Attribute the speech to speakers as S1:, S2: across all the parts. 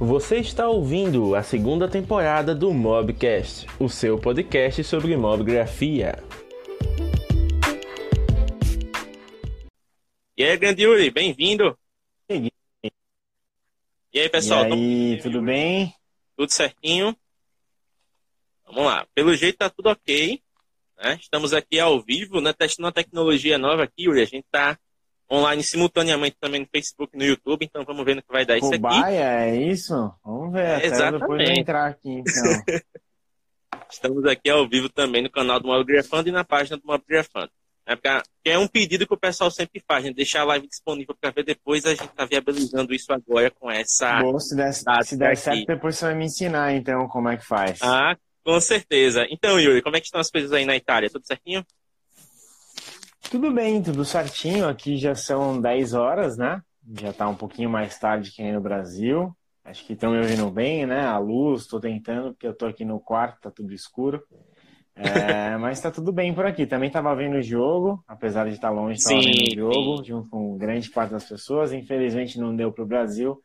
S1: Você está ouvindo a segunda temporada do Mobcast, o seu podcast sobre mobgrafia.
S2: E aí, grande Yuri, bem-vindo.
S3: E
S2: aí, pessoal?
S3: E aí, tudo bem?
S2: Tudo certinho? Vamos lá. Pelo jeito tá tudo ok. Né? Estamos aqui ao vivo, né? testando uma tecnologia nova aqui, Yuri. A gente está online simultaneamente também no Facebook e no YouTube, então vamos ver no que vai dar isso aqui.
S3: Cobaia, é isso? Vamos ver, até
S2: Exatamente.
S3: depois entrar aqui, então.
S2: Estamos aqui ao vivo também no canal do Mobgrafando e na página do Mobgrafando. É, porque é um pedido que o pessoal sempre faz, né? deixar a live disponível para ver depois, a gente está viabilizando isso agora com essa.
S3: Bom, se der, se der
S2: aqui.
S3: certo, depois você vai me ensinar, então, como é que faz.
S2: Ah, com certeza. Então, Yuri, como é que estão as coisas aí na Itália? Tudo certinho?
S3: Tudo bem, tudo certinho. Aqui já são 10 horas, né? Já tá um pouquinho mais tarde que aí no Brasil. Acho que estão me ouvindo bem, né? A luz, tô tentando, porque eu tô aqui no quarto, tá tudo escuro. É, mas tá tudo bem por aqui. Também tava vendo o jogo, apesar de estar longe, tava
S2: Sim,
S3: vendo o jogo,
S2: sim.
S3: junto com grande parte das pessoas. Infelizmente não deu pro Brasil,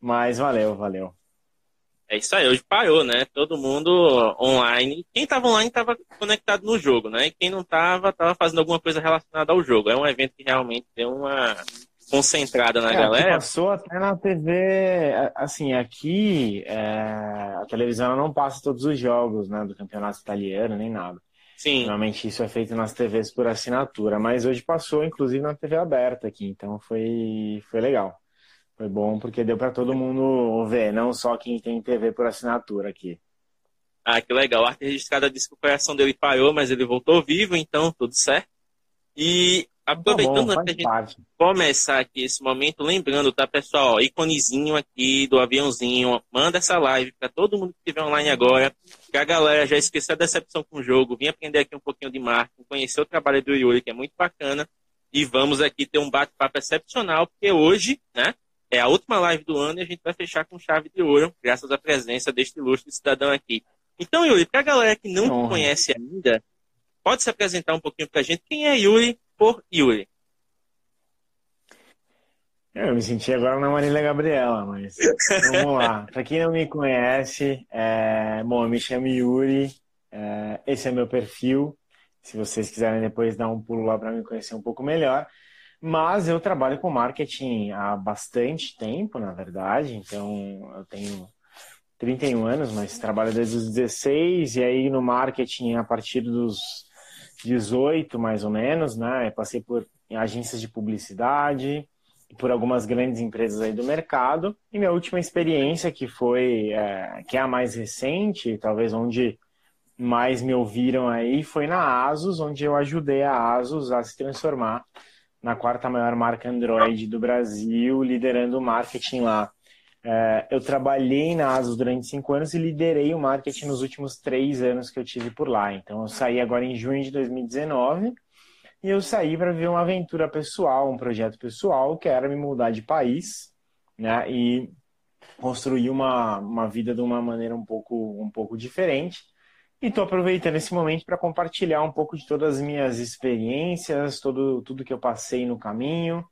S3: mas valeu, valeu.
S2: É isso aí, hoje parou, né? Todo mundo online. Quem estava online estava conectado no jogo, né? E quem não estava, estava fazendo alguma coisa relacionada ao jogo. É um evento que realmente deu uma concentrada na
S3: É,
S2: galera.
S3: passou até na TV, a- assim, aqui é, a televisão não passa todos os jogos, né, do campeonato italiano, nem nada.
S2: Sim,
S3: Normalmente isso é feito nas TVs por assinatura, mas hoje passou, inclusive, na TV aberta aqui, então foi, foi legal. Foi bom porque deu para todo mundo ver, não só quem tem TV por assinatura aqui.
S2: ah, que legal. A arte registrada disse que o coração dele parou, mas ele voltou vivo, então tudo certo. E
S3: Tá
S2: aproveitando
S3: bom,
S2: né,
S3: faz
S2: pra gente começar aqui esse momento, lembrando, tá, pessoal? Ó, íconezinho aqui do aviãozinho. Manda essa live para todo mundo que estiver online agora. Que a galera já esqueceu a decepção com o jogo. Vim aprender aqui um pouquinho de marketing, conhecer o trabalho do Yuri, que é muito bacana. E vamos aqui ter um bate-papo excepcional, porque hoje, né? É a última live do ano e a gente vai fechar com chave de ouro, graças à presença deste ilustre cidadão aqui. Então, Yuri, para a galera que não
S3: Que
S2: te
S3: honra.
S2: conhece ainda, pode se apresentar um pouquinho para a gente. Quem é Yuri por Yuri?
S3: Eu me senti agora na Marília Gabriela, mas vamos lá. Para quem não me conhece, é, bom, eu me chamo Yuri, é, esse é meu perfil. Se vocês quiserem depois dar um pulo lá para me conhecer um pouco melhor. Mas eu trabalho com marketing há bastante tempo, na verdade. Então, eu tenho 31 anos, mas trabalho desde os 16 e aí no marketing a partir dos 18, mais ou menos, né? Eu passei por agências de publicidade, por algumas grandes empresas aí do mercado. E minha última experiência, que foi, é, que é a mais recente, talvez onde mais me ouviram aí, foi na Asus, onde eu ajudei a Asus a se transformar na quarta maior marca Android do Brasil, liderando o marketing lá. É, eu trabalhei na Asus durante cinco anos e liderei o marketing nos últimos três anos que eu tive por lá. Então, eu saí agora em junho de 2019 e eu saí para viver uma aventura pessoal, um projeto pessoal, que era me mudar de país, né? E construir uma, uma vida de uma maneira um pouco, um pouco diferente. E estou aproveitando esse momento para compartilhar um pouco de todas as minhas experiências, todo, tudo que eu passei no caminho,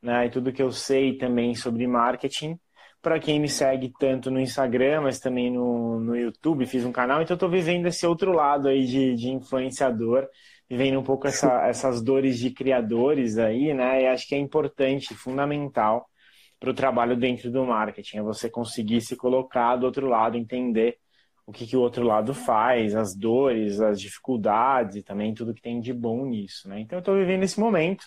S3: né? E tudo que eu sei também sobre marketing. Para quem me segue tanto no Instagram, mas também no, no YouTube, fiz um canal, então estou vivendo esse outro lado aí de, de influenciador vivendo um pouco essa, essas dores de criadores aí, né? E acho que é importante, fundamental para o trabalho dentro do marketing, é você conseguir se colocar do outro lado, entender o que, que o outro lado faz, as dores, as dificuldades também tudo que tem de bom nisso, né? Então eu estou vivendo esse momento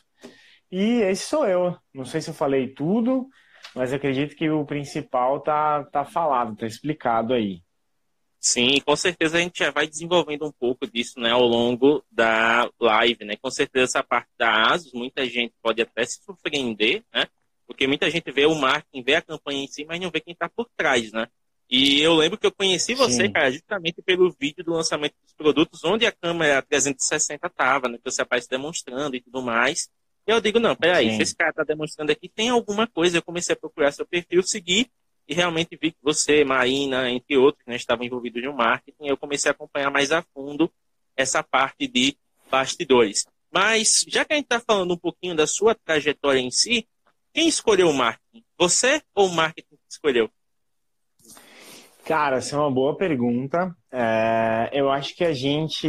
S3: e esse sou eu. Não sei se eu falei tudo, mas acredito que o principal tá, tá falado, tá explicado aí.
S2: Sim, com certeza a gente já vai desenvolvendo um pouco disso né, ao longo da live, né? Com certeza essa parte da ASUS, muita gente pode até se surpreender, né? Porque muita gente vê o marketing, vê a campanha em si, mas não vê quem está por trás, né? E eu lembro que eu conheci você,
S3: Sim.
S2: cara, justamente pelo vídeo do lançamento dos produtos, onde a câmera 360 estava, né? Que você aparece demonstrando e tudo mais. E eu digo, não, peraí,
S3: Sim.
S2: se esse cara está demonstrando aqui, tem alguma coisa. Eu comecei a procurar seu perfil, seguir, e realmente vi que você, Marina, entre outros, né, estavam envolvidos no marketing. Eu comecei a acompanhar mais a fundo essa parte de bastidores. Mas, já que a gente está falando um pouquinho da sua trajetória em si, quem escolheu o marketing? Você ou o marketing que escolheu?
S3: Cara, essa é uma boa pergunta. É, eu acho que a gente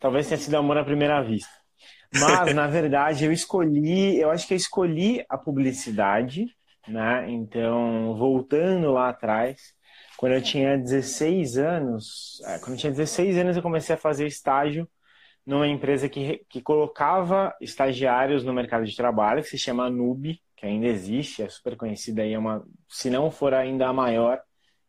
S3: talvez tenha sido amor à primeira vista. Mas, na verdade, eu escolhi, eu acho que eu escolhi a publicidade, né? Então, voltando lá atrás, quando eu tinha 16 anos, é, quando eu tinha 16 anos, eu comecei a fazer estágio numa empresa que, que colocava estagiários no mercado de trabalho, que se chama Nube, que ainda existe, é super conhecida aí, é uma, se não for ainda a maior,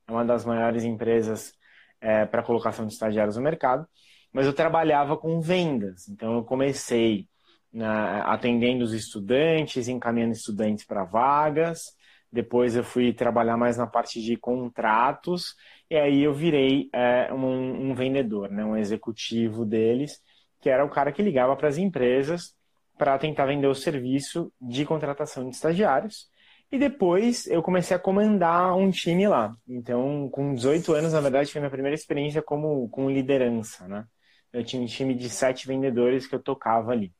S3: é uma das maiores empresas é, para colocação de estagiários no mercado. Mas eu trabalhava com vendas, então eu comecei na, atendendo os estudantes, encaminhando estudantes para vagas. Depois eu fui trabalhar mais na parte de contratos e aí eu virei é, um, um vendedor, né, um executivo deles que era o cara que ligava para as empresas para tentar vender o serviço de contratação de estagiários. E depois eu comecei a comandar um time lá. Então, com 18 anos, na verdade, foi minha primeira experiência como com liderança, né? Eu tinha um time de sete vendedores que eu tocava ali.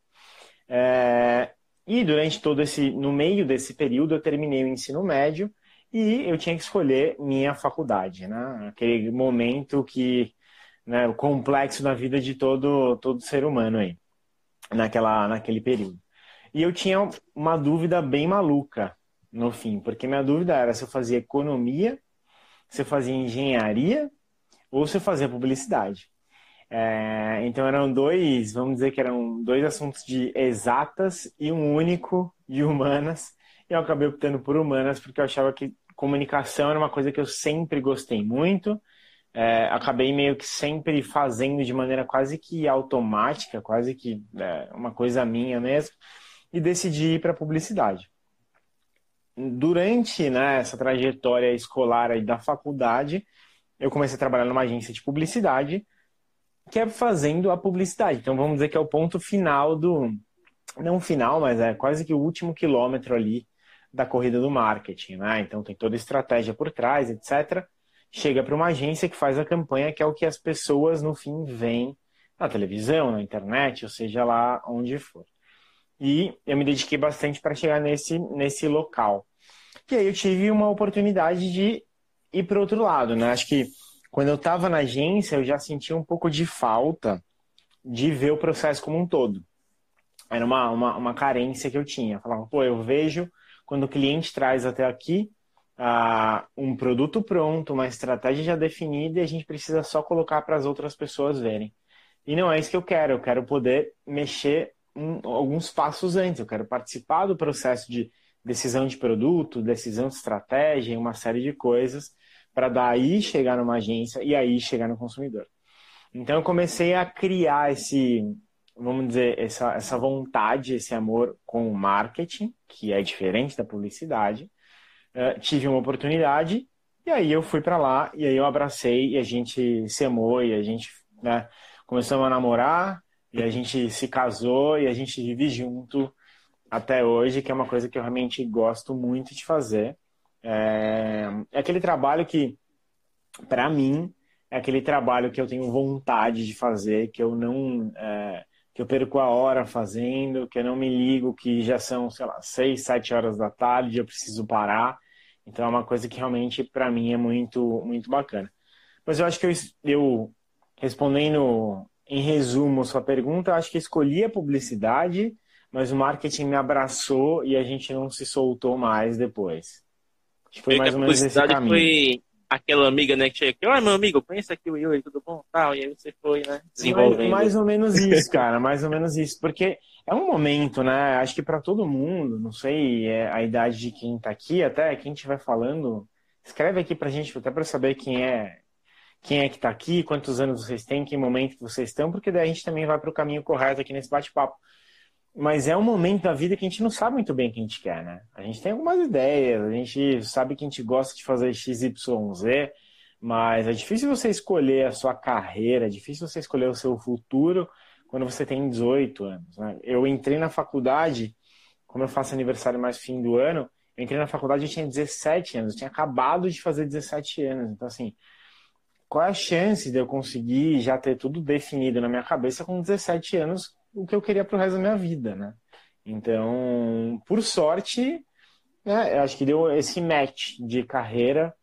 S3: É... E durante todo esse, no meio desse período, eu terminei o ensino médio e eu tinha que escolher minha faculdade, né? Aquele momento que né, o complexo da vida de todo, todo ser humano aí, naquela, naquele período. E eu tinha uma dúvida bem maluca no fim, porque minha dúvida era se eu fazia economia, se eu fazia engenharia ou se eu fazia publicidade. É, então eram dois, vamos dizer que eram dois assuntos de exatas e um único de humanas. E eu acabei optando por humanas porque eu achava que comunicação era uma coisa que eu sempre gostei muito é, acabei meio que sempre fazendo de maneira quase que automática, quase que é, uma coisa minha mesmo, e decidi ir para publicidade. Durante né, essa trajetória escolar aí da faculdade, eu comecei a trabalhar numa agência de publicidade, que é fazendo a publicidade. Então vamos dizer que é o ponto final do. Não final, mas é quase que o último quilômetro ali da corrida do marketing, né? Então tem toda a estratégia por trás, etc chega para uma agência que faz a campanha, que é o que as pessoas no fim veem na televisão, na internet, ou seja lá onde for. E eu me dediquei bastante para chegar nesse, nesse local. E aí eu tive uma oportunidade de ir para outro lado, né? Acho que quando eu estava na agência, eu já sentia um pouco de falta de ver o processo como um todo. Era uma, uma, uma carência que eu tinha. Falava, pô, eu vejo quando o cliente traz até aqui, uh, um produto pronto, uma estratégia já definida e a gente precisa só colocar para as outras pessoas verem. E não é isso que eu quero, eu quero poder mexer um, alguns passos antes, eu quero participar do processo de decisão de produto, decisão de estratégia, uma série de coisas, para daí chegar numa agência e aí chegar no consumidor. Então eu comecei a criar esse, vamos dizer, essa, essa vontade, esse amor com o marketing, que é diferente da publicidade, uh, tive uma oportunidade e aí eu fui para lá e aí eu abracei e a gente se amou e a gente né, começamos a namorar e a gente se casou e a gente vive junto até hoje, que é uma coisa que eu realmente gosto muito de fazer. É, é aquele trabalho que, para mim, é aquele trabalho que eu tenho vontade de fazer, que eu não. É, que eu perco a hora fazendo, que eu não me ligo, que já são, sei lá, seis, sete horas da tarde, eu preciso parar. Então é uma coisa que realmente para mim é muito, muito bacana. Mas eu acho que eu, eu respondendo em resumo sua pergunta, eu acho que escolhi a publicidade, mas o marketing me abraçou e a gente não se soltou mais depois.
S2: Acho que foi mais ou menos esse caminho. Foi aquela amiga, né, que chega aqui, olha meu amigo, conheça aqui o Yuri, tudo bom? Tal, e aí você foi, né, desenvolvendo.
S3: Mais, mais ou menos isso, cara, mais ou menos isso, porque é um momento, né, acho que para todo mundo, não sei é a idade de quem tá aqui, até quem estiver falando, escreve aqui pra gente, até para saber quem é quem é que tá aqui, quantos anos vocês têm, que momento que vocês estão, porque daí a gente também vai para o caminho correto aqui nesse bate-papo. Mas é um momento da vida que a gente não sabe muito bem o que a gente quer, né? A gente tem algumas ideias, a gente sabe que a gente gosta de fazer XYZ, mas é difícil você escolher a sua carreira, é difícil você escolher o seu futuro quando você tem 18 anos. Né? Eu entrei na faculdade, como eu faço aniversário mais fim do ano, eu entrei na faculdade e tinha 17 anos, eu tinha acabado de fazer 17 anos. Então, assim, qual é a chance de eu conseguir já ter tudo definido na minha cabeça com 17 anos o que eu queria pro resto da minha vida, né? Então, por sorte, né, eu acho que deu esse match de carreira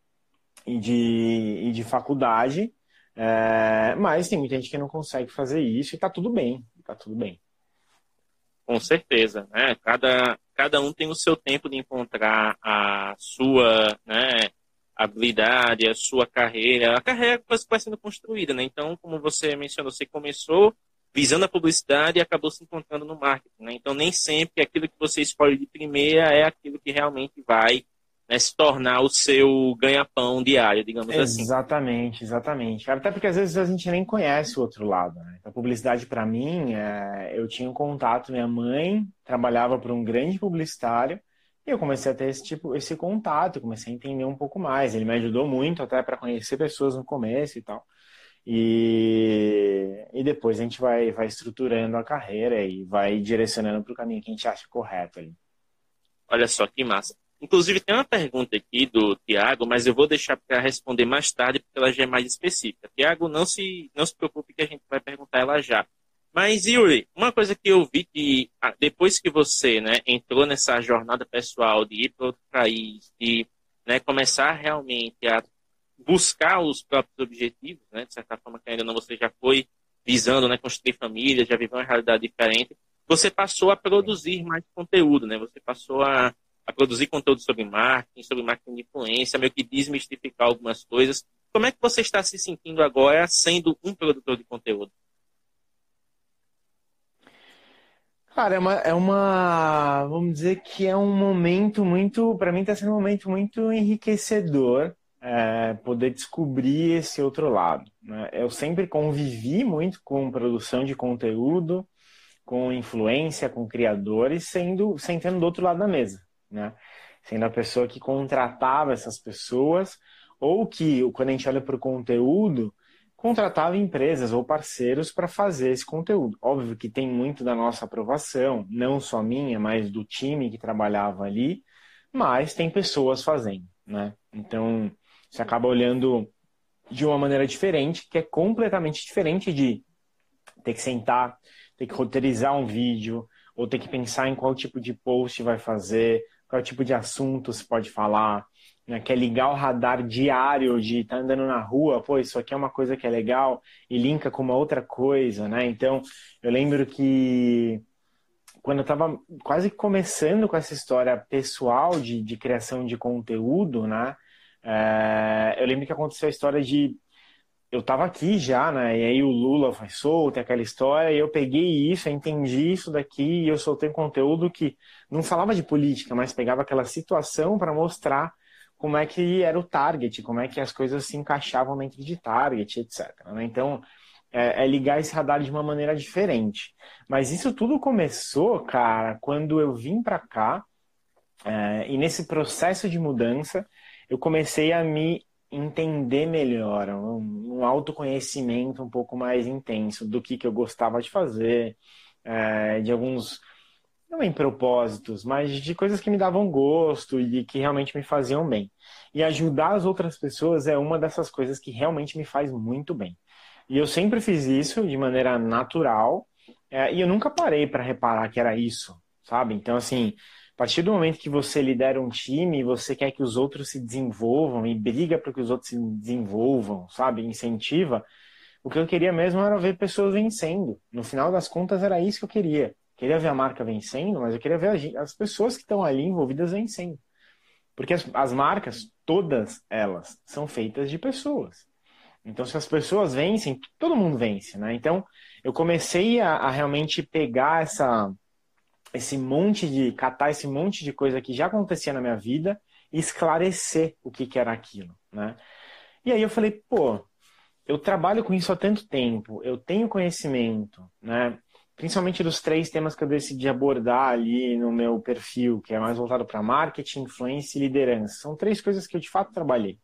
S3: e de, e de faculdade, é, mas tem muita gente que não consegue fazer isso e tá tudo bem, tá tudo bem.
S2: Com certeza, né? Cada, cada um tem o seu tempo de encontrar a sua, né, habilidade, a sua carreira. A carreira vai sendo construída, né? Então, como você mencionou, você começou visando a publicidade e acabou se encontrando no marketing, né? Então, nem sempre aquilo que você escolhe de primeira é aquilo que realmente vai né, se tornar o seu ganha-pão diário, digamos
S3: exatamente,
S2: assim.
S3: Exatamente, exatamente. Até porque às vezes a gente nem conhece o outro lado. Né? A publicidade, para mim, é... eu tinha um contato, minha mãe trabalhava para um grande publicitário e eu comecei a ter esse tipo, esse contato, comecei a entender um pouco mais. Ele me ajudou muito até para conhecer pessoas no começo e tal. E, e depois a gente vai, vai estruturando a carreira e vai direcionando para o caminho que a gente acha correto ali.
S2: Olha só que massa. Inclusive, tem uma pergunta aqui do Tiago, mas eu vou deixar para responder mais tarde, porque ela já é mais específica. Tiago, não se, não se preocupe que a gente vai perguntar ela já. Mas, Yuri, uma coisa que eu vi que ah, depois que você né, entrou nessa jornada pessoal de ir para outro país, de né, começar realmente a buscar os próprios objetivos, né, de certa forma que ainda não você já foi visando né, construir família, já viveu uma realidade diferente, você passou a produzir mais conteúdo, né? Você passou a a produzir conteúdo sobre marketing, sobre marketing de influência, meio que desmistificar algumas coisas. Como é que você está se sentindo agora sendo um produtor de conteúdo?
S3: Cara, é uma, é uma, vamos dizer que é um momento muito, para mim está sendo um momento muito enriquecedor é, poder descobrir esse outro lado. Né? Eu sempre convivi muito com produção de conteúdo, com influência, com criadores, sendo sentando do outro lado da mesa né? Sendo a pessoa que contratava essas pessoas ou que, quando a gente olha para o conteúdo, contratava empresas ou parceiros para fazer esse conteúdo. Óbvio que tem muito da nossa aprovação, não só minha, mas do time que trabalhava ali, mas tem pessoas fazendo, né? Então, você acaba olhando de uma maneira diferente, que é completamente diferente de ter que sentar, ter que roteirizar um vídeo, ou ter que pensar em qual tipo de post vai fazer, qual tipo de assunto se pode falar, né? quer ligar o radar diário de estar tá andando na rua, pô, isso aqui é uma coisa que é legal e linka com uma outra coisa, né? Então, eu lembro que quando eu estava quase começando com essa história pessoal de, de criação de conteúdo, né? É, eu lembro que aconteceu a história de eu estava aqui já, né? E aí o Lula foi solto, aquela história, e eu peguei isso, eu entendi isso daqui, e eu soltei conteúdo que não falava de política, mas pegava aquela situação para mostrar como é que era o target, como é que as coisas se encaixavam dentro de target, etc. Né? Então, é, é, ligar esse radar de uma maneira diferente. Mas isso tudo começou, cara, quando eu vim para cá, é, e nesse processo de mudança, eu comecei a me entender melhor, um, um autoconhecimento um pouco mais intenso do que, que eu gostava de fazer, é, de alguns, não em propósitos, mas de coisas que me davam gosto e que realmente me faziam bem. E ajudar as outras pessoas é uma dessas coisas que realmente me faz muito bem. E eu sempre fiz isso de maneira natural é, e eu nunca parei para reparar que era isso, sabe? Então, assim, a partir do momento que você lidera um time, você quer que os outros se desenvolvam e briga para que os outros se desenvolvam, sabe? Incentiva. O que eu queria mesmo era ver pessoas vencendo. No final das contas, era isso que eu queria. Queria ver a marca vencendo, mas eu queria ver as pessoas que estão ali envolvidas vencendo. Porque as, as marcas, todas elas, são feitas de pessoas. Então, se as pessoas vencem, todo mundo vence, né? Então, eu comecei a, a realmente pegar essa esse monte de catar esse monte de coisa que já acontecia na minha vida e esclarecer o que, que era aquilo, né? E aí eu falei, pô, eu trabalho com isso há tanto tempo, eu tenho conhecimento, né? Principalmente dos três temas que eu decidi abordar ali no meu perfil, que é mais voltado para marketing, influência e liderança. São três coisas que eu de fato trabalhei.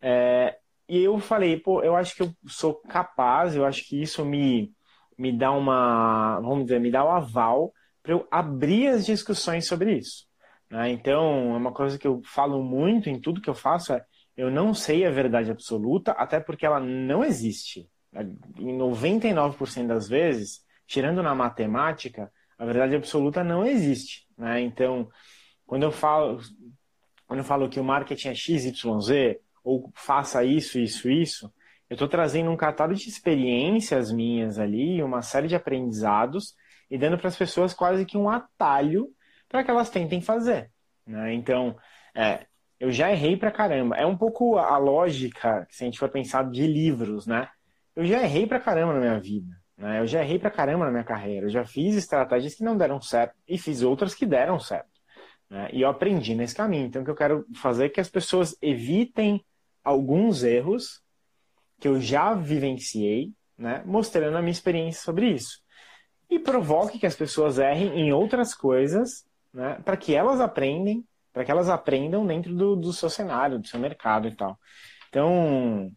S3: É, e eu falei, pô, eu acho que eu sou capaz, eu acho que isso me, me dá uma, vamos dizer, me dá o um aval para eu abrir as discussões sobre isso. Né? Então, é uma coisa que eu falo muito em tudo que eu faço é eu não sei a verdade absoluta, até porque ela não existe. Em 99% das vezes, tirando na matemática, a verdade absoluta não existe. Né? Então, quando eu falo quando eu falo que o marketing é XYZ, ou faça isso, isso, isso, eu estou trazendo um catálogo de experiências minhas ali, uma série de aprendizados e dando para as pessoas quase que um atalho para que elas tentem fazer. Né? Então, é, eu já errei pra caramba. É um pouco a lógica, se a gente for pensar de livros, né? Eu já errei pra caramba na minha vida. Né? Eu já errei pra caramba na minha carreira. Eu já fiz estratégias que não deram certo e fiz outras que deram certo. Né? E eu aprendi nesse caminho. Então, o que eu quero fazer é que as pessoas evitem alguns erros que eu já vivenciei, né? mostrando a minha experiência sobre isso. E provoque que as pessoas errem em outras coisas, né? para que elas aprendem para que elas aprendam dentro do, do, seu cenário, do seu mercado e tal. Então,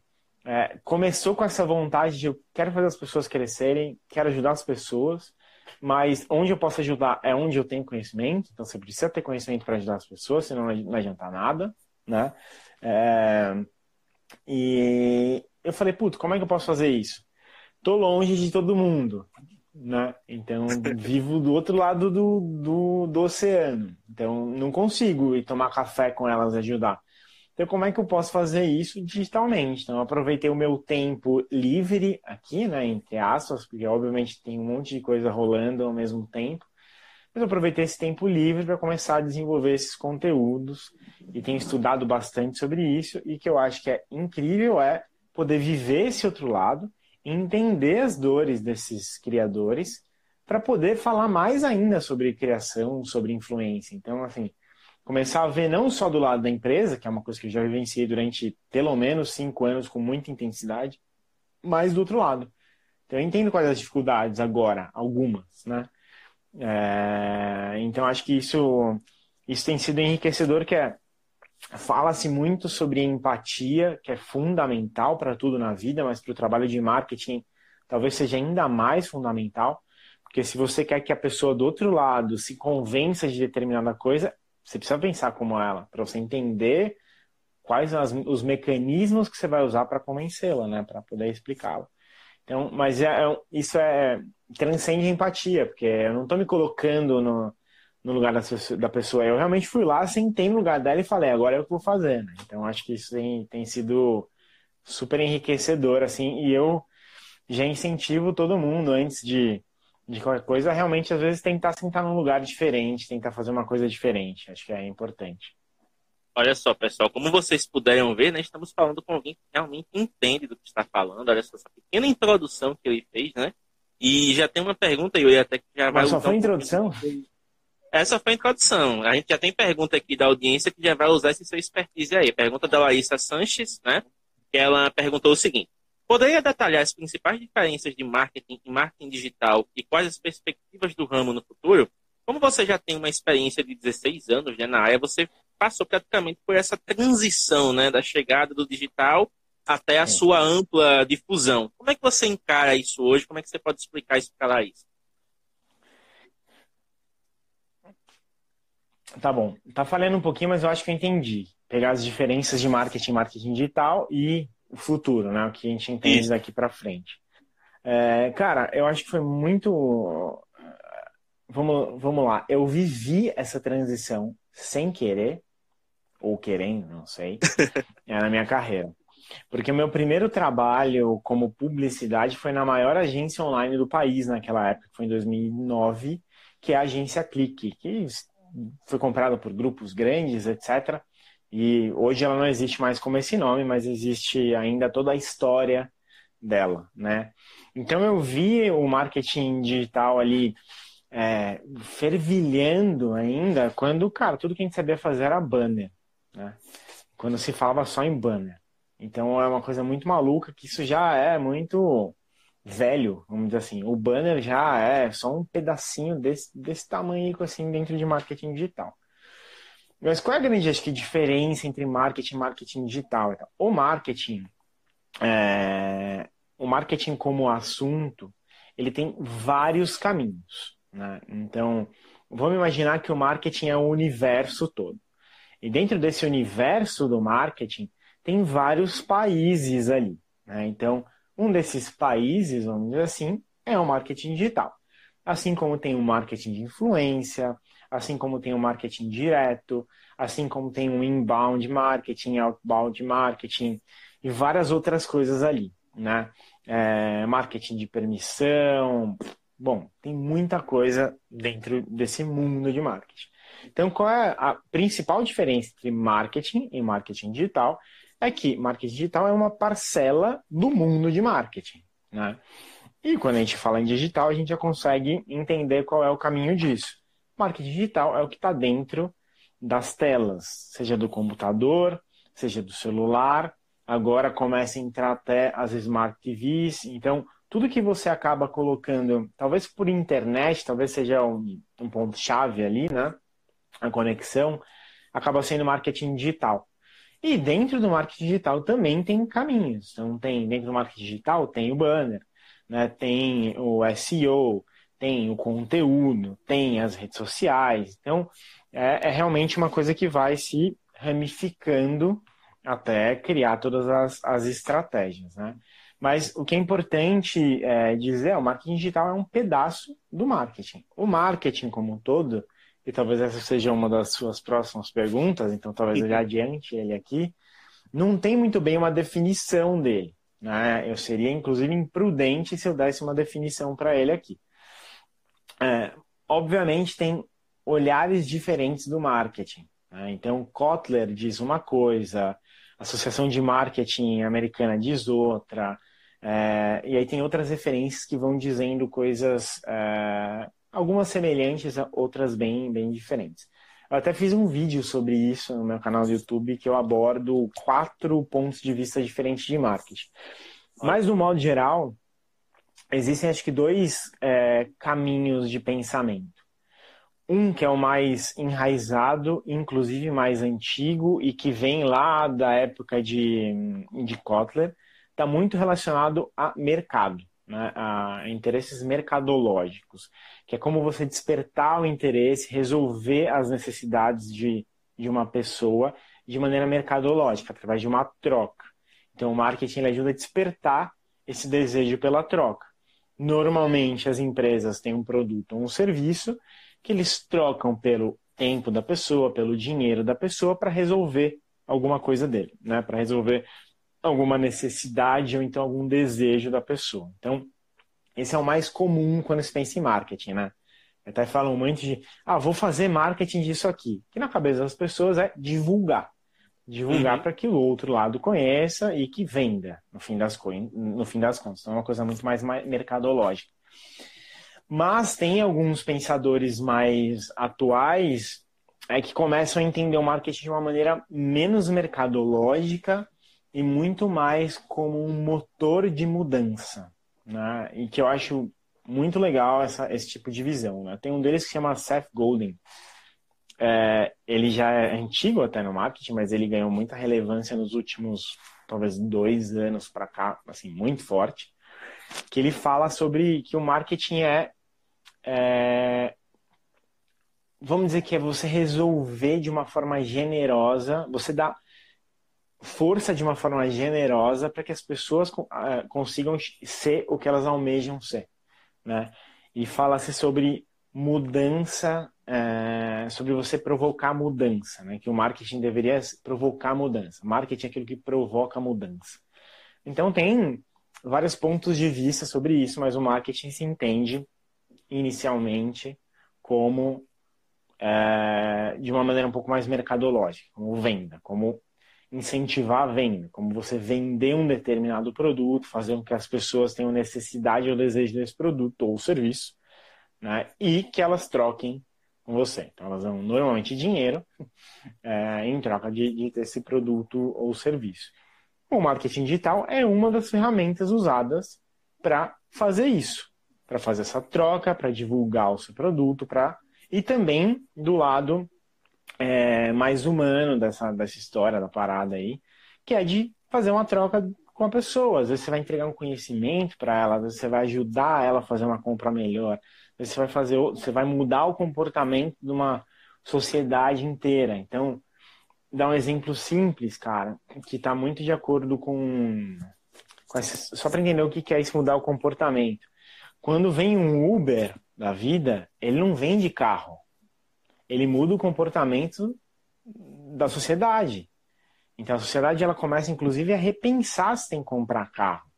S3: é, começou com essa vontade de eu quero fazer as pessoas crescerem, quero ajudar as pessoas, mas onde eu posso ajudar é onde eu tenho conhecimento, então você precisa ter conhecimento para ajudar as pessoas, senão não adianta nada, né? É, e eu falei, puto, como é que eu posso fazer isso? Tô longe de todo mundo né? Então, vivo do outro lado do, do, do, oceano. Então, não consigo ir tomar café com elas e ajudar. Então, como é que eu posso fazer isso digitalmente? Então, eu aproveitei o meu tempo livre aqui, né? Entre aspas, porque obviamente tem um monte de coisa rolando ao mesmo tempo. Mas eu aproveitei esse tempo livre para começar a desenvolver esses conteúdos e tenho estudado bastante sobre isso. E que eu acho que é incrível é poder viver esse outro lado entender as dores desses criadores para poder falar mais ainda sobre criação, sobre influência. Então, assim, começar a ver não só do lado da empresa, que é uma coisa que eu já vivenciei durante pelo menos cinco anos com muita intensidade, mas do outro lado. Então, eu entendo quais as dificuldades agora, algumas, né? É, então, acho que isso, isso tem sido enriquecedor, que é Fala-se muito sobre empatia, que é fundamental para tudo na vida, mas para o trabalho de marketing talvez seja ainda mais fundamental, porque se você quer que a pessoa do outro lado se convença de determinada coisa, você precisa pensar como ela, para você entender quais as, os mecanismos que você vai usar para convencê-la, né, para poder explicá-la. Então, mas é, é, isso é transcende empatia, porque eu não estou me colocando no, no lugar da pessoa. Eu realmente fui lá, sentei no lugar dela e falei, agora é o que eu vou fazer. Né? Então acho que isso tem, tem sido super enriquecedor, assim, e eu já incentivo todo mundo antes de, de qualquer coisa, realmente às vezes tentar sentar num lugar diferente, tentar fazer uma coisa diferente. Acho que é importante.
S2: Olha só, pessoal, como vocês puderam ver, né, estamos falando com alguém que realmente entende do que está falando. Olha só essa pequena introdução que ele fez, né? E já tem uma pergunta, e eu até que já
S3: vai. Mas só foi um introdução?
S2: Essa foi a introdução. A gente já tem pergunta aqui da audiência que já vai usar esse seu expertise aí. Pergunta da Larissa Sanches, né? Que ela perguntou o seguinte: Poderia detalhar as principais diferenças de marketing e marketing digital e quais as perspectivas do ramo no futuro? Como você já tem uma experiência de 16 anos né, na área, você passou praticamente por essa transição, né, da chegada do digital até a sua ampla difusão. Como é que você encara isso hoje? Como é que você pode explicar isso para a Larissa?
S3: Tá bom. Tá falando um pouquinho, mas eu acho que eu entendi. Pegar as diferenças de marketing, marketing digital e o futuro, né? O que a gente entende Isso. daqui para frente. É, cara, eu acho que foi muito. Vamos, vamos lá. Eu vivi essa transição sem querer, ou querendo, não sei, é, na minha carreira. Porque o meu primeiro trabalho como publicidade foi na maior agência online do país naquela época, que foi em 2009, que é a agência Clique, que foi comprada por grupos grandes, etc. E hoje ela não existe mais como esse nome, mas existe ainda toda a história dela, né? Então eu vi o marketing digital ali é, fervilhando ainda quando, cara, tudo que a gente sabia fazer era banner, né? Quando se falava só em banner. Então é uma coisa muito maluca que isso já é muito velho, vamos dizer assim. O banner já é só um pedacinho desse, desse tamanho assim dentro de marketing digital. Mas qual é a grande acho que, diferença entre marketing e marketing digital? O marketing, é, o marketing como assunto, ele tem vários caminhos. Né? Então, vamos imaginar que o marketing é o universo todo. E dentro desse universo do marketing, tem vários países ali. Né? Então, um desses países, vamos dizer assim, é o marketing digital. Assim como tem o marketing de influência, assim como tem o marketing direto, assim como tem o inbound marketing, outbound marketing e várias outras coisas ali, né? É, marketing de permissão, bom, tem muita coisa dentro desse mundo de marketing. Então, qual é a principal diferença entre marketing e marketing digital? É que marketing digital é uma parcela do mundo de marketing, né? E quando a gente fala em digital, a gente já consegue entender qual é o caminho disso. Marketing digital é o que está dentro das telas, seja do computador, seja do celular. Agora começa a entrar até as Smart TVs. Então, tudo que você acaba colocando, talvez por internet, talvez seja um, um ponto-chave ali, né? A conexão, acaba sendo marketing digital. E dentro do marketing digital também tem caminhos. Então, tem dentro do marketing digital tem o banner, né? tem o SEO, tem o conteúdo, tem as redes sociais. Então, é, é realmente uma coisa que vai se ramificando até criar todas as, as estratégias, né? Mas o que é importante é, dizer é o marketing digital é um pedaço do marketing. O marketing como um todo, e talvez essa seja uma das suas próximas perguntas, então talvez eu já adiante ele aqui, não tem muito bem uma definição dele. Né? Eu seria, inclusive, imprudente se eu desse uma definição para ele aqui. É, obviamente, tem olhares diferentes do marketing. Né? Então, Kotler diz uma coisa, a Associação de Marketing Americana diz outra, é, e aí tem outras referências que vão dizendo coisas, é, algumas semelhantes, outras bem, bem diferentes. Eu até fiz um vídeo sobre isso no meu canal do YouTube que eu abordo quatro pontos de vista diferentes de marketing. Mas, no modo geral, existem acho que dois é, caminhos de pensamento. Um que é o mais enraizado, inclusive mais antigo, e que vem lá da época de, de Kotler, está muito relacionado a mercado, né, a interesses mercadológicos, que é como você despertar o interesse, resolver as necessidades de, de uma pessoa de maneira mercadológica, através de uma troca. Então, o marketing ajuda a despertar esse desejo pela troca. Normalmente, as empresas têm um produto ou um serviço que eles trocam pelo tempo da pessoa, pelo dinheiro da pessoa para resolver alguma coisa dele, né? Para resolver alguma necessidade ou então algum desejo da pessoa. Então, esse é o mais comum quando se pensa em marketing, né? Até falam muito de, ah, vou fazer marketing disso aqui. Que na cabeça das pessoas é divulgar. Divulgar uhum. para que o outro lado conheça e que venda, no fim das, no fim das contas. Então é uma coisa muito mais mercadológica. Mas tem alguns pensadores mais atuais é, que começam a entender o marketing de uma maneira menos mercadológica e muito mais como um motor de mudança. Né? E que eu acho muito legal essa, esse tipo de visão. Né? Tem um deles que chama Seth Golden. É, ele já é antigo até no marketing, mas ele ganhou muita relevância nos últimos, talvez, dois anos para cá, assim, muito forte. Que ele fala sobre que o marketing é é, vamos dizer que é você resolver de uma forma generosa, você dá força de uma forma generosa para que as pessoas uh, consigam ser o que elas almejam ser, né? E fala-se sobre mudança, uh, sobre você provocar mudança, né? Que o marketing deveria provocar mudança. Marketing é aquilo que provoca mudança. Então tem vários pontos de vista sobre isso, mas o marketing se entende inicialmente como é, de uma maneira um pouco mais mercadológica, como venda, como incentivar a venda, como você vender um determinado produto, fazer com que as pessoas tenham necessidade ou desejo desse produto ou serviço, né? E que elas troquem com você. Então elas dão normalmente dinheiro é, em troca de, de esse produto ou serviço. O marketing digital é uma das ferramentas usadas para fazer isso para fazer essa troca, para divulgar o seu produto, para e também do lado é, mais humano dessa, dessa história, da parada aí, que é de fazer uma troca com a pessoa. Às vezes você vai entregar um conhecimento para ela, às vezes você vai ajudar ela a fazer uma compra melhor, às vezes você vai fazer, você vai mudar o comportamento de uma sociedade inteira. Então, dar um exemplo simples, cara, que está muito de acordo com, com essa, só para entender o que é isso mudar o comportamento. Quando vem um Uber da vida, ele não vende carro. Ele muda o comportamento da sociedade. Então a sociedade ela começa inclusive a repensar se tem que comprar carro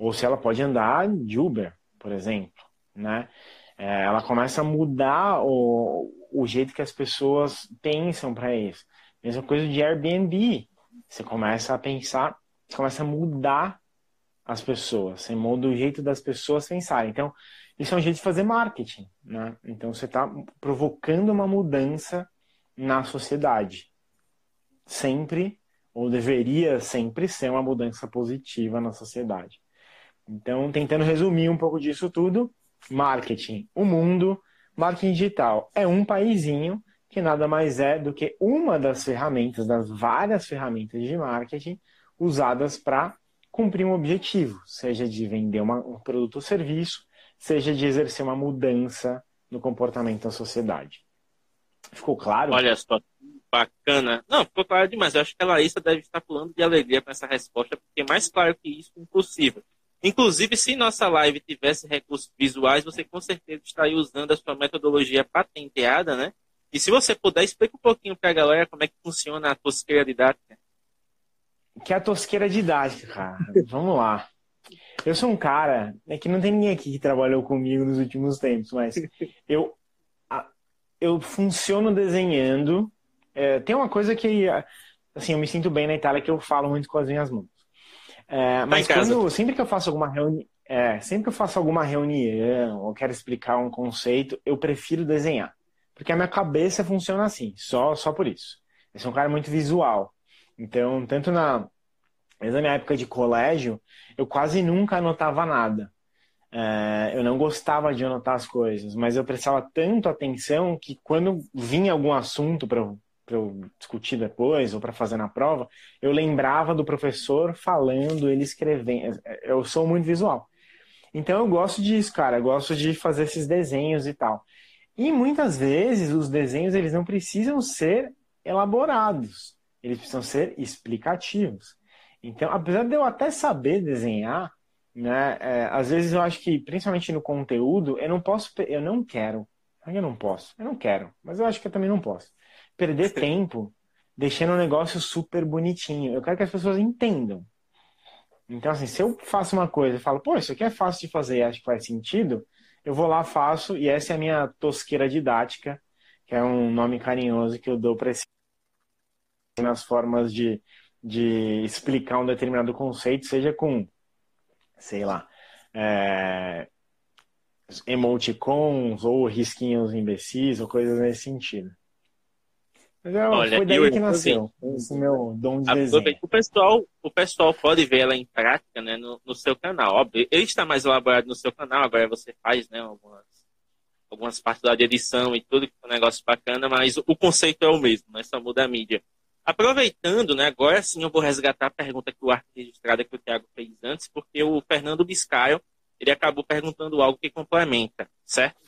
S3: ou se ela pode andar de Uber, por exemplo, né? É, ela começa a mudar o, o jeito que as pessoas pensam para isso. Mesma coisa de Airbnb. Você começa a pensar, você começa a mudar as pessoas, você muda o jeito das pessoas pensarem. Então, isso é um jeito de fazer marketing, né? Então, você está provocando uma mudança na sociedade. Sempre, ou deveria sempre ser uma mudança positiva na sociedade. Então, tentando resumir um pouco disso tudo, marketing, o mundo, marketing digital é um paizinho que nada mais é do que uma das ferramentas, das várias ferramentas de marketing usadas para cumprir um objetivo, seja de vender uma, um produto ou serviço, seja de exercer uma mudança no comportamento da sociedade. Ficou claro?
S2: Olha só, bacana. Não, ficou claro demais. Eu acho que a Larissa deve estar pulando de alegria com essa resposta, porque é mais claro que isso, impossível. Inclusive, se nossa live tivesse recursos visuais, você com certeza estaria usando a sua metodologia patenteada, né? E se você puder, explica um pouquinho para a galera como é que funciona a tosqueira didática.
S3: Que é a tosqueira didática, cara. Vamos lá. Eu sou um cara, é que não tem ninguém aqui que trabalhou comigo nos últimos tempos, mas eu, eu funciono desenhando. É, tem uma coisa que, assim, eu me sinto bem na Itália que eu falo muito com as minhas mãos. É, tá mas quando, sempre que eu faço alguma reunião, é, sempre que eu faço alguma reunião ou quero explicar um conceito, eu prefiro desenhar. Porque a minha cabeça funciona assim, só, só por isso. Eu sou um cara muito visual. Então, tanto na, desde a minha época de colégio, eu quase nunca anotava nada. É, eu não gostava de anotar as coisas, mas eu prestava tanto atenção que quando vinha algum assunto para eu para eu discutir depois ou para fazer na prova, eu lembrava do professor falando, ele escrevendo. Eu sou muito visual. Então eu gosto disso, cara. Eu gosto de fazer esses desenhos e tal. E muitas vezes os desenhos eles não precisam ser elaborados, eles precisam ser explicativos. Então, apesar de eu até saber desenhar, né, é, às vezes eu acho que, principalmente no conteúdo, eu não posso, eu não quero. Eu não posso, eu não quero, mas eu acho que eu também não posso perder tempo deixando um negócio super bonitinho. Eu quero que as pessoas entendam. Então, assim, se eu faço uma coisa e falo, pô, isso aqui é fácil de fazer e acho que faz sentido, eu vou lá, faço, e essa é a minha tosqueira didática, que é um nome carinhoso que eu dou para esse nas formas de, de explicar um determinado conceito, seja com, sei lá, é, emoticons ou risquinhos imbecis ou coisas nesse sentido. Mas é, Olha, foi daí eu, que nasceu, esse meu dom de desenho.
S2: O pessoal, o pessoal pode ver ela em prática né, no, no seu canal. Óbvio, ele está mais elaborado no seu canal, agora você faz né, algumas, algumas partes da edição e tudo, que é um negócio bacana, mas o conceito é o mesmo, né, só muda a mídia. Aproveitando, né, agora sim eu vou resgatar a pergunta que o arte registrada que o Thiago fez antes, porque o Fernando Biscaio, ele acabou perguntando algo que complementa, certo?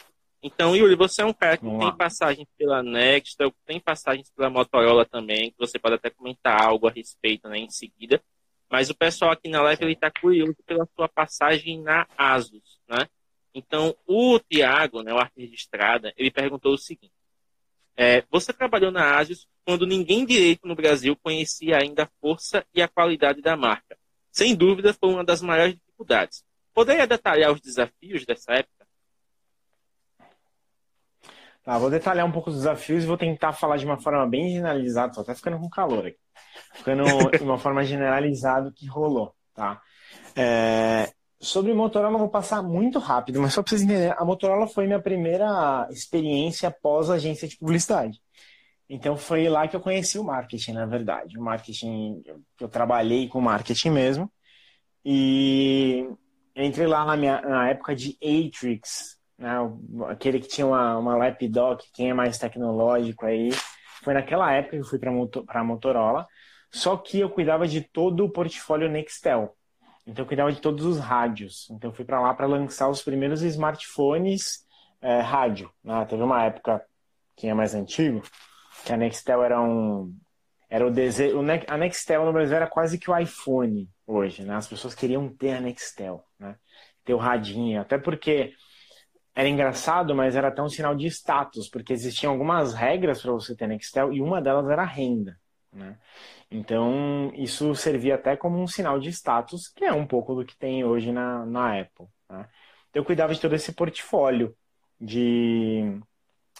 S2: Então, Yuri, você é um cara que Vamos tem lá. passagens pela Nextel, tem passagens pela Motorola também, que você pode até comentar algo a respeito né, em seguida. Mas o pessoal aqui na live está curioso pela sua passagem na Asus, né? Então, o Tiago, né, o arte registrada, ele perguntou o seguinte. É, você trabalhou na Asus quando ninguém direito no Brasil conhecia ainda a força e a qualidade da marca. Sem dúvida, foi uma das maiores dificuldades. Poderia detalhar os desafios dessa época?
S3: Tá, vou detalhar um pouco os desafios e vou tentar falar de uma forma bem generalizada, tô até ficando com calor aqui. Ficando de uma forma generalizada o que rolou, tá? É, sobre Motorola eu vou passar muito rápido, mas só para vocês entenderem, a Motorola foi minha primeira experiência pós agência de publicidade. Então foi lá que eu conheci o marketing, na verdade. O marketing, eu trabalhei com marketing mesmo. E entrei lá na, minha, na época de Atrix, né? aquele que tinha uma, uma lapdoc, quem é mais tecnológico aí. Foi naquela época que eu fui para a Motorola, só que eu cuidava de todo o portfólio Nextel. Então eu cuidava de todos os rádios. Então eu fui para lá para lançar os primeiros smartphones é, rádio. Né? Teve uma época, quem é mais antigo, que a Nextel era um era o desejo, a Nextel no Brasil era quase que o iPhone hoje, né? As pessoas queriam ter a Nextel, né? Ter o radinho, até porque era engraçado, mas era até um sinal de status, porque existiam algumas regras para você ter Nextel e uma delas era a renda. Né? Então, isso servia até como um sinal de status, que é um pouco do que tem hoje na, na Apple. Né? Então, eu cuidava de todo esse portfólio de,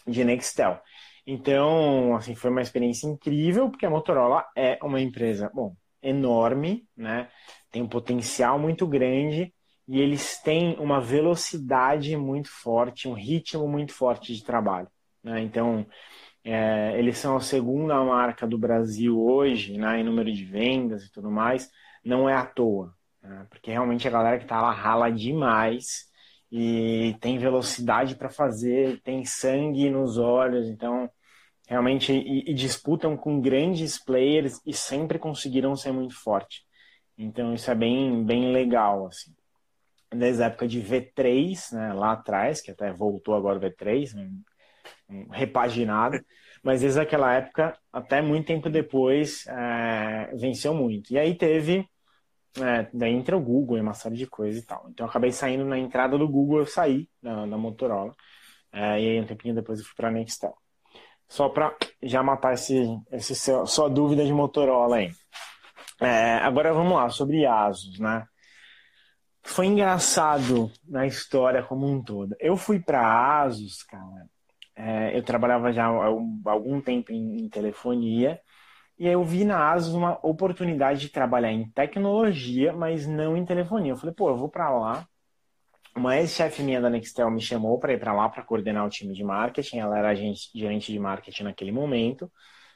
S3: de Nextel. Então, assim, foi uma experiência incrível, porque a Motorola é uma empresa, bom, enorme, né? Tem um potencial muito grande e eles têm uma velocidade muito forte, um ritmo muito forte de trabalho. Né? Então, é, eles são a segunda marca do Brasil hoje, né, em número de vendas e tudo mais. Não é à toa, né? porque realmente a galera que está lá rala demais e tem velocidade para fazer, tem sangue nos olhos, então realmente e, e, disputam com grandes players e sempre conseguiram ser muito forte. Então isso é bem bem legal assim. Desde a época de V3, né, lá atrás, que até voltou agora o V3, né, repaginado, mas desde aquela época até muito tempo depois é, venceu muito. E aí teve é, daí entra o Google e uma série de coisas e tal. Então eu acabei saindo na entrada do Google, eu saí da, Motorola. É, e aí um tempinho depois eu fui para a Nextel. Só para já matar esse, esse seu, sua dúvida de Motorola aí. É, agora vamos lá, sobre Asus, né? Foi engraçado na história como um todo. Eu fui para Asus, cara. É, eu trabalhava já há algum tempo em, em telefonia e aí eu vi na Asus uma oportunidade de trabalhar em tecnologia, mas não em telefonia. Eu falei, pô, eu vou para lá. Uma ex-chefe minha da Nextel me chamou para ir para lá para coordenar o time de marketing. Ela era gerente de marketing naquele momento.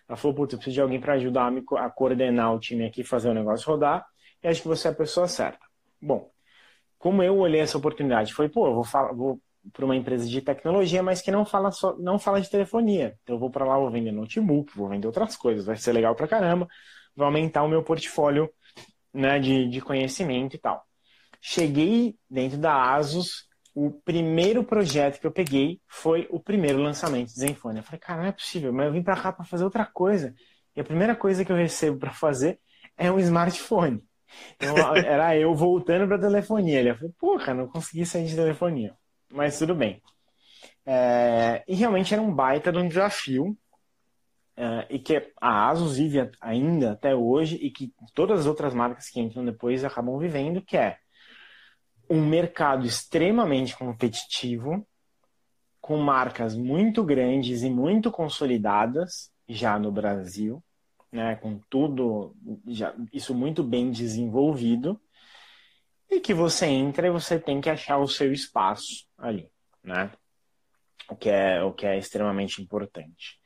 S3: Ela falou, putz, eu preciso de alguém para ajudar a coordenar o time aqui, fazer o negócio rodar. E acho que você é a pessoa certa. Bom, como eu olhei essa oportunidade, foi, pô, eu vou, vou para uma empresa de tecnologia, mas que não fala só, não fala de telefonia. Então eu vou para lá, vou vender notebook, vou vender outras coisas, vai ser legal para caramba, vai aumentar o meu portfólio né, de, de conhecimento e tal. Cheguei dentro da Asus, o primeiro projeto que eu peguei foi o primeiro lançamento do Zenfone. Eu falei, cara, não é possível, mas eu vim para cá para fazer outra coisa. E a primeira coisa que eu recebo para fazer é um smartphone. Então era eu voltando para telefonia. Ele falou, porra, não consegui sair de telefonia mas tudo bem. É, e realmente era um baita de um desafio, é, e que a Asus vive ainda até hoje, e que todas as outras marcas que entram depois acabam vivendo, que é um mercado extremamente competitivo, com marcas muito grandes e muito consolidadas já no Brasil, né, com tudo já, isso muito bem desenvolvido, e que você entra e você tem que achar o seu espaço ali, né? O que é, o que é extremamente importante.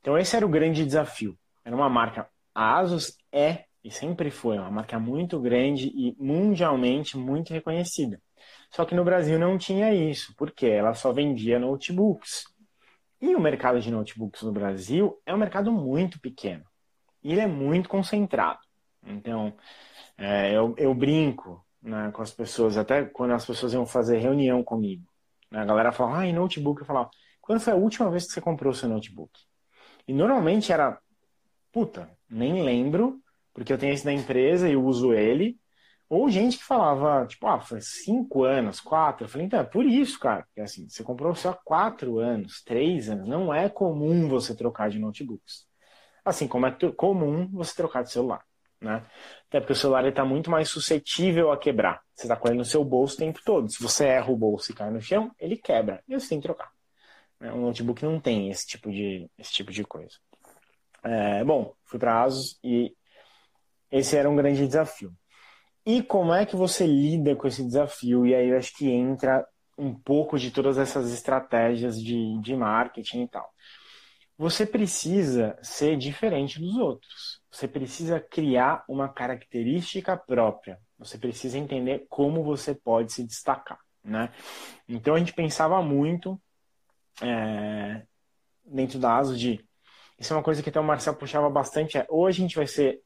S3: Então esse era o grande desafio. Era uma marca, a Asus é e sempre foi uma marca muito grande e mundialmente muito reconhecida. Só que no Brasil não tinha isso, porque ela só vendia notebooks. E o mercado de notebooks no Brasil é um mercado muito pequeno. E ele é muito concentrado. Então, é, eu, eu brinco né, com as pessoas, até quando as pessoas iam fazer reunião comigo. Né, a galera falava, ah, e notebook? Eu falava, quando foi a última vez que você comprou o seu notebook? E normalmente era, puta, nem lembro, porque eu tenho esse da empresa e uso ele. Ou gente que falava, tipo, ah, foi cinco anos, quatro. Eu falei, então, é por isso, cara. Porque assim, você comprou só quatro anos, três anos. Não é comum você trocar de notebooks. Assim como é comum você trocar de celular né? Até porque o celular está muito mais suscetível a quebrar. Você está com ele no seu bolso o tempo todo. Se você erra o bolso e cai no chão, ele quebra. E você tem que trocar. Né? Um notebook não tem esse tipo de, esse tipo de coisa. É, bom, fui para Asus e esse era um grande desafio. E como é que você lida com esse desafio? E aí eu acho que entra um pouco de todas essas estratégias de, de marketing e tal. Você precisa ser diferente dos outros. Você precisa criar uma característica própria. Você precisa entender como você pode se destacar, né? Então a gente pensava muito é, dentro da ASO de isso é uma coisa que até o Marcel puxava bastante é ou a gente vai ser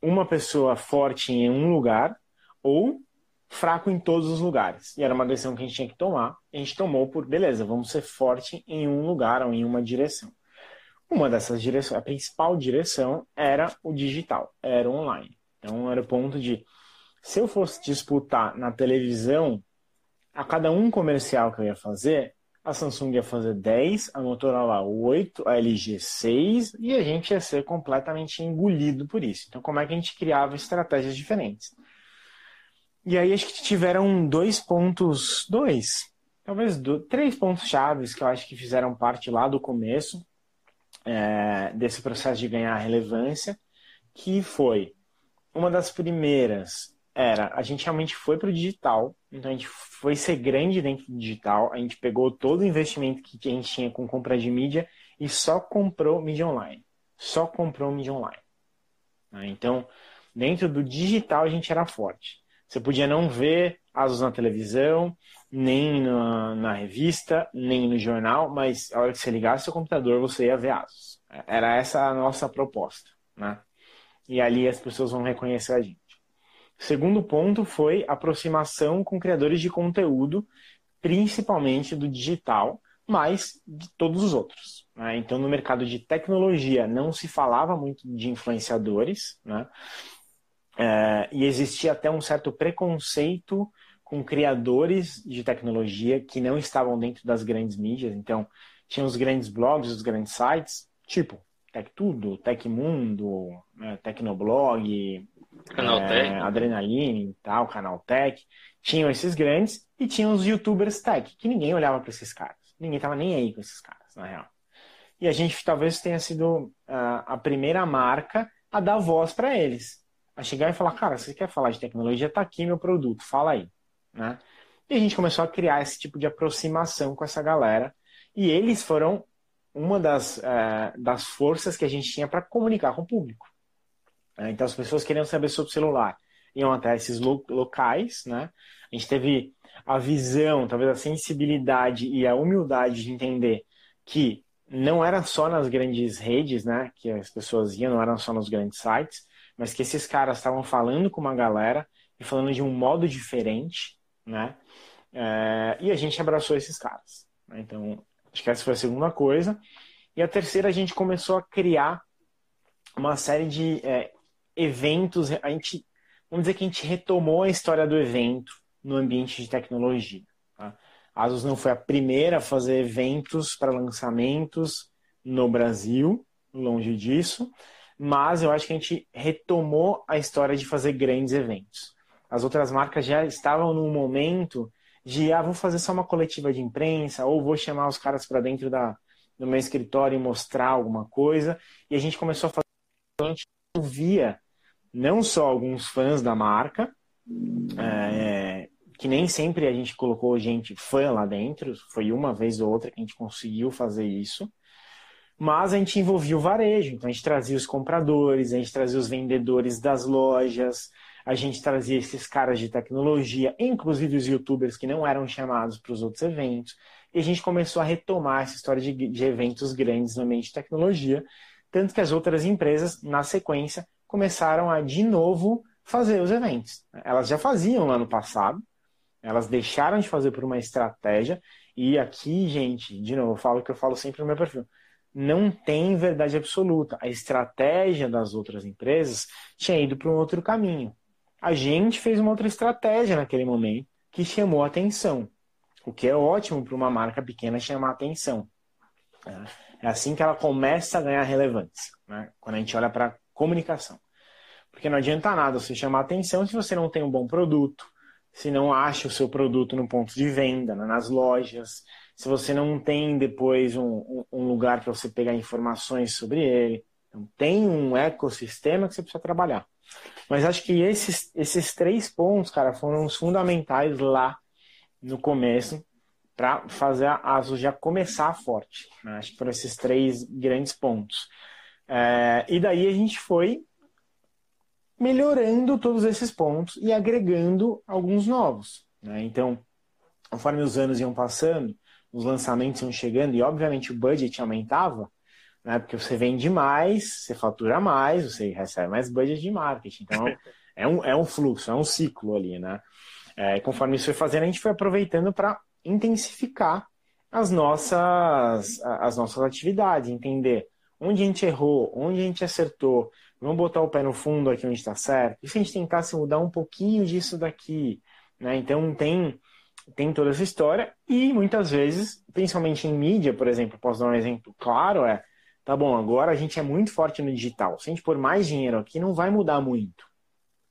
S3: uma pessoa forte em um lugar ou fraco em todos os lugares. E era uma decisão que a gente tinha que tomar. A gente tomou por, beleza, vamos ser forte em um lugar ou em uma direção. Uma dessas direções, a principal direção era o digital, era o online. Então era o ponto de, se eu fosse disputar na televisão, a cada um comercial que eu ia fazer, a Samsung ia fazer 10, a Motorola 8, a LG 6 e a gente ia ser completamente engolido por isso. Então, como é que a gente criava estratégias diferentes? E aí acho que tiveram dois pontos, dois, talvez dois, três pontos chaves que eu acho que fizeram parte lá do começo é, desse processo de ganhar relevância, que foi uma das primeiras era a gente realmente foi para o digital, então a gente foi ser grande dentro do digital, a gente pegou todo o investimento que a gente tinha com compra de mídia e só comprou mídia online, só comprou mídia online. Né? Então dentro do digital a gente era forte. Você podia não ver Asus na televisão, nem na, na, revista, nem no jornal, mas a hora que você ligasse seu computador, você ia ver Asus. Era essa a nossa proposta, né? E ali as pessoas vão reconhecer a gente. Segundo ponto foi aproximação com criadores de conteúdo, principalmente do digital, mas de todos os outros. Né? Então, no mercado de tecnologia não se falava muito de influenciadores, né? É, e existia até um certo preconceito com criadores de tecnologia que não estavam dentro das grandes mídias. Então, tinha os grandes blogs, os grandes sites, tipo Tech Tudo, Tecmundo, né, Tecnoblog,
S2: Canaltech,
S3: é, Adrenaline e tal, Canaltech. Tinham esses grandes e tinham os youtubers tech, que ninguém olhava para esses caras. Ninguém tava nem aí com esses caras, na real. E a gente talvez tenha sido uh, a primeira marca a dar voz para eles a chegar e falar, cara, você quer falar de tecnologia? Tá aqui meu produto, fala aí. Né? E a gente começou a criar esse tipo de aproximação com essa galera. E eles foram uma das, é, das forças que a gente tinha para comunicar com o público. É, então, as pessoas queriam saber sobre o celular iam até esses lo locais, né? A gente teve a visão, talvez a sensibilidade e a humildade de entender que não era só nas grandes redes, né, que as pessoas iam, não eram só nos grandes sites, mas que esses caras estavam falando com uma galera e falando de um modo diferente, né? É, e a gente abraçou esses caras. Né? Então, acho que essa foi a segunda coisa. E a terceira, a gente começou a criar uma série de é, eventos. A gente, vamos dizer que a gente retomou a história do evento no ambiente de tecnologia. Tá? A Asus não foi a primeira a fazer eventos para lançamentos no Brasil, longe disso mas eu acho que a gente retomou a história de fazer grandes eventos. As outras marcas já estavam num momento de, ah, vou fazer só uma coletiva de imprensa, ou vou chamar os caras para dentro da, do meu escritório e mostrar alguma coisa. E a gente começou a fazer, a gente via não só alguns fãs da marca, é, que nem sempre a gente colocou gente fã lá dentro, foi uma vez ou outra que a gente conseguiu fazer isso, mas a gente envolvia o varejo, então a gente trazia os compradores, a gente trazia os vendedores das lojas, a gente trazia esses caras de tecnologia, inclusive os youtubers que não eram chamados para os outros eventos, e a gente começou a retomar essa história de, de eventos grandes no ambiente de tecnologia, tanto que as outras empresas, na sequência, começaram a de novo fazer os eventos. Elas já faziam no ano passado, elas deixaram de fazer por uma estratégia, e aqui, gente, de novo, eu falo que eu falo sempre no meu perfil não tem verdade absoluta. A estratégia das outras empresas tinha ido para um outro caminho. A gente fez uma outra estratégia naquele momento que chamou a atenção, o que é ótimo para uma marca pequena chamar a atenção. É assim que ela começa a ganhar relevância, né? quando a gente olha para comunicação. Porque não adianta nada você chamar a atenção se você não tem um bom produto, se não acha o seu produto no ponto de venda, né? nas lojas, se você não tem depois um, um lugar para você pegar informações sobre ele. Então, tem um ecossistema que você precisa trabalhar. Mas acho que esses, esses três pontos, cara, foram os fundamentais lá no começo para fazer a ASUS já começar forte. Né? Acho que foram esses três grandes pontos. É, e daí a gente foi melhorando todos esses pontos e agregando alguns novos. Né? Então, conforme os anos iam passando, os lançamentos iam chegando e, obviamente, o budget aumentava, né? Porque você vende mais, você fatura mais, você recebe mais budget de marketing. Então, é um, é um fluxo, é um ciclo ali, né? É, conforme isso foi fazendo, a gente foi aproveitando para intensificar as nossas, as nossas atividades, entender onde a gente errou, onde a gente acertou, vamos botar o pé no fundo aqui onde está certo. E se a gente tentasse mudar um pouquinho disso daqui, né? Então tem tem toda essa história e muitas vezes, principalmente em mídia, por exemplo, posso dar um exemplo claro, é, tá bom, agora a gente é muito forte no digital. Se a gente pôr mais dinheiro aqui, não vai mudar muito.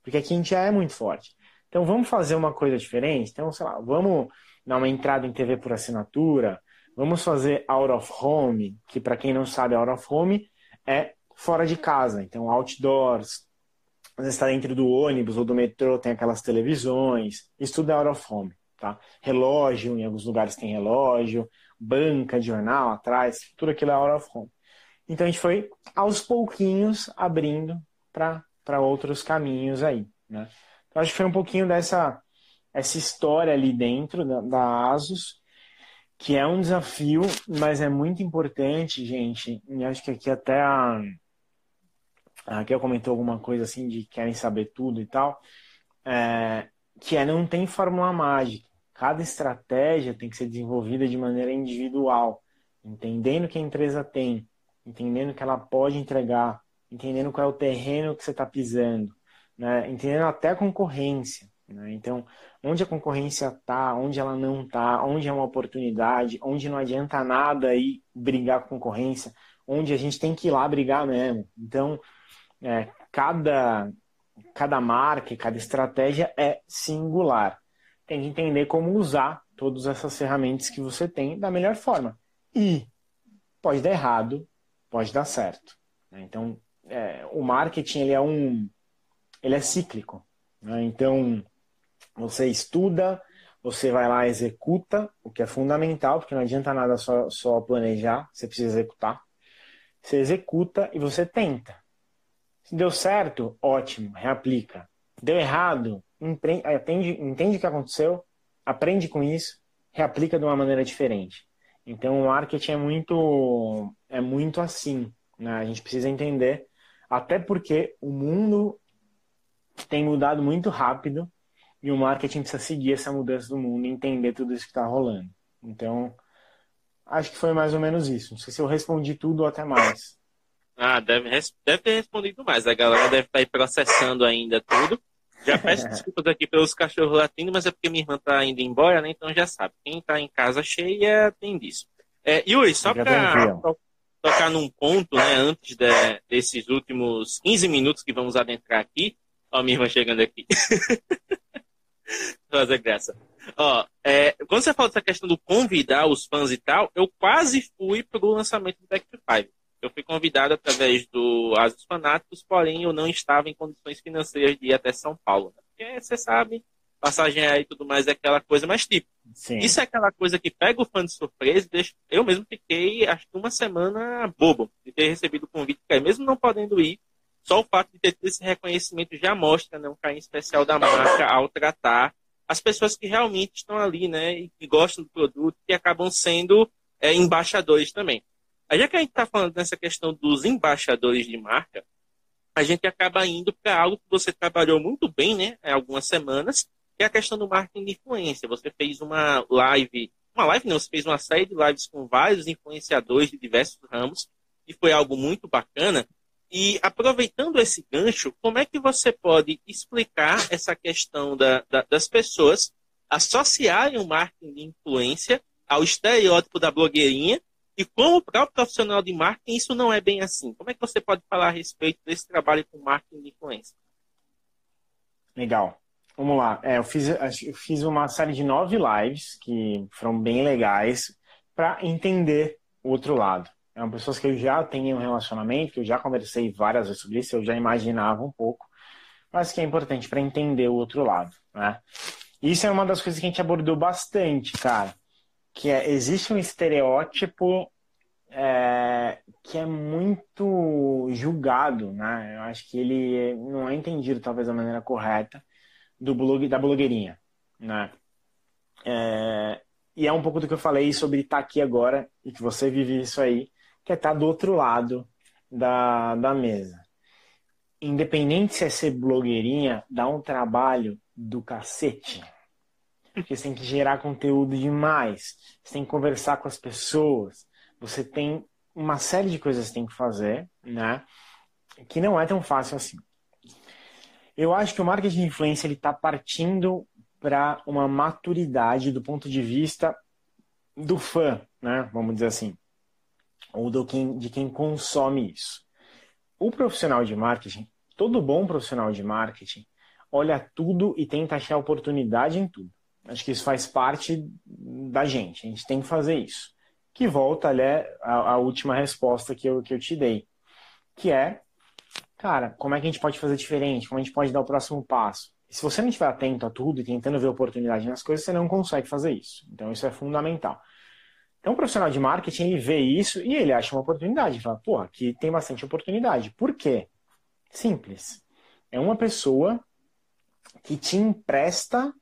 S3: Porque aqui a gente já é muito forte. Então vamos fazer uma coisa diferente? Então, sei lá, vamos dar uma entrada em TV por assinatura, vamos fazer out of home, que para quem não sabe, out of home é fora de casa, então outdoors, às vezes está dentro do ônibus ou do metrô, tem aquelas televisões, isso tudo é out of home, tá? Relógio, em alguns lugares tem relógio, banca de jornal atrás, tudo aquilo é out of home. Então a gente foi aos pouquinhos abrindo para outros caminhos aí, né? Então acho que foi um pouquinho dessa essa história ali dentro da, da Asus, que é um desafio, mas é muito importante, gente, e acho que aqui até a a Raquel comentou alguma coisa assim de querem saber tudo e tal, é, que é não tem fórmula mágica. Cada estratégia tem que ser desenvolvida de maneira individual, entendendo que a empresa tem, entendendo que ela pode entregar, entendendo qual é o terreno que você está pisando, né? entendendo até a concorrência. Né? Então, onde a concorrência está, onde ela não está, onde é uma oportunidade, onde não adianta nada aí brigar com concorrência, onde a gente tem que ir lá brigar mesmo. Então, é, cada, cada marca, cada estratégia é singular. Tem que entender como usar todas essas ferramentas que você tem da melhor forma. E pode dar errado, pode dar certo. Né? Então, é, o marketing ele é um, ele é cíclico. Né? Então, você estuda, você vai lá executa, o que é fundamental, porque não adianta nada só, só planejar, você precisa executar. Você executa e você tenta. Se deu certo, ótimo, reaplica. Deu errado, entende, entende o que aconteceu, aprende com isso, reaplica de uma maneira diferente. Então o marketing é muito é muito assim, né? A gente precisa entender, até porque o mundo tem mudado muito rápido e o marketing precisa seguir essa mudança do mundo, entender tudo isso que está rolando. Então acho que foi mais ou menos isso. Não sei se eu respondi tudo ou até mais.
S2: Ah, deve, deve ter respondido mais. A galera deve estar aí processando ainda tudo. Já peço desculpas aqui pelos cachorros latindo, mas é porque minha irmã está indo embora, né? Então já sabe. Quem está em casa cheia tem disso. É, Yuri, só para tocar num ponto, né? Antes de, desses últimos 15 minutos que vamos adentrar aqui. Ó, minha irmã chegando aqui. Fazer graça. Ó, é, quando você fala dessa questão do convidar os fãs e tal, eu quase fui pro lançamento do Back to Five. Eu fui convidado através do Asos Fanáticos, porém eu não estava em condições financeiras de ir até São Paulo. Né? Porque você sabe, passagem aí e tudo mais é aquela coisa, mas tipo, Sim. isso é aquela coisa que pega o fã de surpresa e deixa... Eu mesmo fiquei, acho que uma semana bobo de ter recebido o convite, mesmo não podendo ir, só o fato de ter tido esse reconhecimento já mostra né, um carinho especial da marca ao tratar as pessoas que realmente estão ali, né, e que gostam do produto, e acabam sendo é, embaixadores também. Aí já que a gente está falando nessa questão dos embaixadores de marca, a gente acaba indo para algo que você trabalhou muito bem, né, há algumas semanas, que é a questão do marketing de influência. Você fez uma live, uma live não, você fez uma série de lives com vários influenciadores de diversos ramos, e foi algo muito bacana. E aproveitando esse gancho, como é que você pode explicar essa questão da, da, das pessoas associarem o marketing de influência ao estereótipo da blogueirinha e como próprio profissional de marketing, isso não é bem assim. Como é que você pode falar a respeito desse trabalho com marketing de influência?
S3: Legal. Vamos lá. É, eu, fiz, eu fiz uma série de nove lives que foram bem legais para entender o outro lado. Eram pessoas que eu já tenho um relacionamento, que eu já conversei várias vezes sobre isso, eu já imaginava um pouco, mas que é importante para entender o outro lado, né? Isso é uma das coisas que a gente abordou bastante, cara que é, existe um estereótipo é, que é muito julgado, né? Eu acho que ele não é entendido talvez da maneira correta do blog da blogueirinha, né? É, e é um pouco do que eu falei sobre estar aqui agora e que você vive isso aí, que é estar do outro lado da, da mesa. Independente se é ser blogueirinha, dá um trabalho do cacete porque você tem que gerar conteúdo demais, você tem que conversar com as pessoas, você tem uma série de coisas que tem que fazer, né? Que não é tão fácil assim. Eu acho que o marketing de influência ele está partindo para uma maturidade do ponto de vista do fã, né? Vamos dizer assim, ou do quem, de quem consome isso. O profissional de marketing, todo bom profissional de marketing, olha tudo e tenta achar oportunidade em tudo. Acho que isso faz parte da gente. A gente tem que fazer isso. Que volta ali a, a última resposta que eu, que eu te dei, que é, cara, como é que a gente pode fazer diferente? Como a gente pode dar o próximo passo? Se você não estiver atento a tudo e tentando ver oportunidade nas coisas, você não consegue fazer isso. Então isso é fundamental. Então o profissional de marketing ele vê isso e ele acha uma oportunidade. Ele fala, pô, aqui tem bastante oportunidade. Por quê? Simples. É uma pessoa que te empresta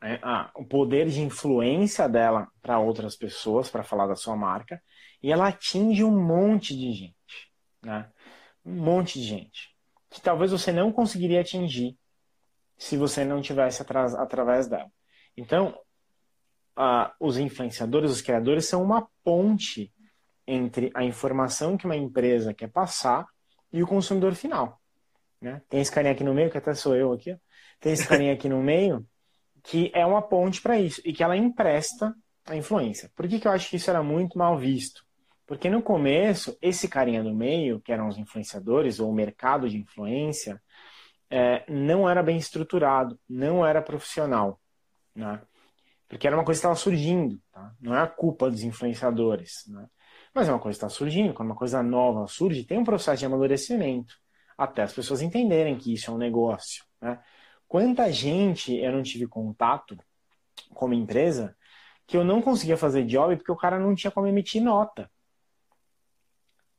S3: né, ah, o poder de influência dela para outras pessoas, para falar da sua marca, e ela atinge um monte de gente. Né? Um monte de gente. Que talvez você não conseguiria atingir se você não tivesse através dela. Então, ah, os influenciadores, os criadores, são uma ponte entre a informação que uma empresa quer passar e o consumidor final. Né? Tem esse carinha aqui no meio, que até sou eu aqui. Tem esse carinha aqui no meio, que é uma ponte para isso e que ela empresta a influência. Por que, que eu acho que isso era muito mal visto? Porque no começo, esse carinha do meio, que eram os influenciadores ou o mercado de influência, é, não era bem estruturado, não era profissional. Né? Porque era uma coisa que estava surgindo. Tá? Não é a culpa dos influenciadores. Né? Mas é uma coisa que está surgindo. Quando uma coisa nova surge, tem um processo de amadurecimento. Até as pessoas entenderem que isso é um negócio. Né? Quanta gente eu não tive contato como empresa que eu não conseguia fazer job porque o cara não tinha como emitir nota.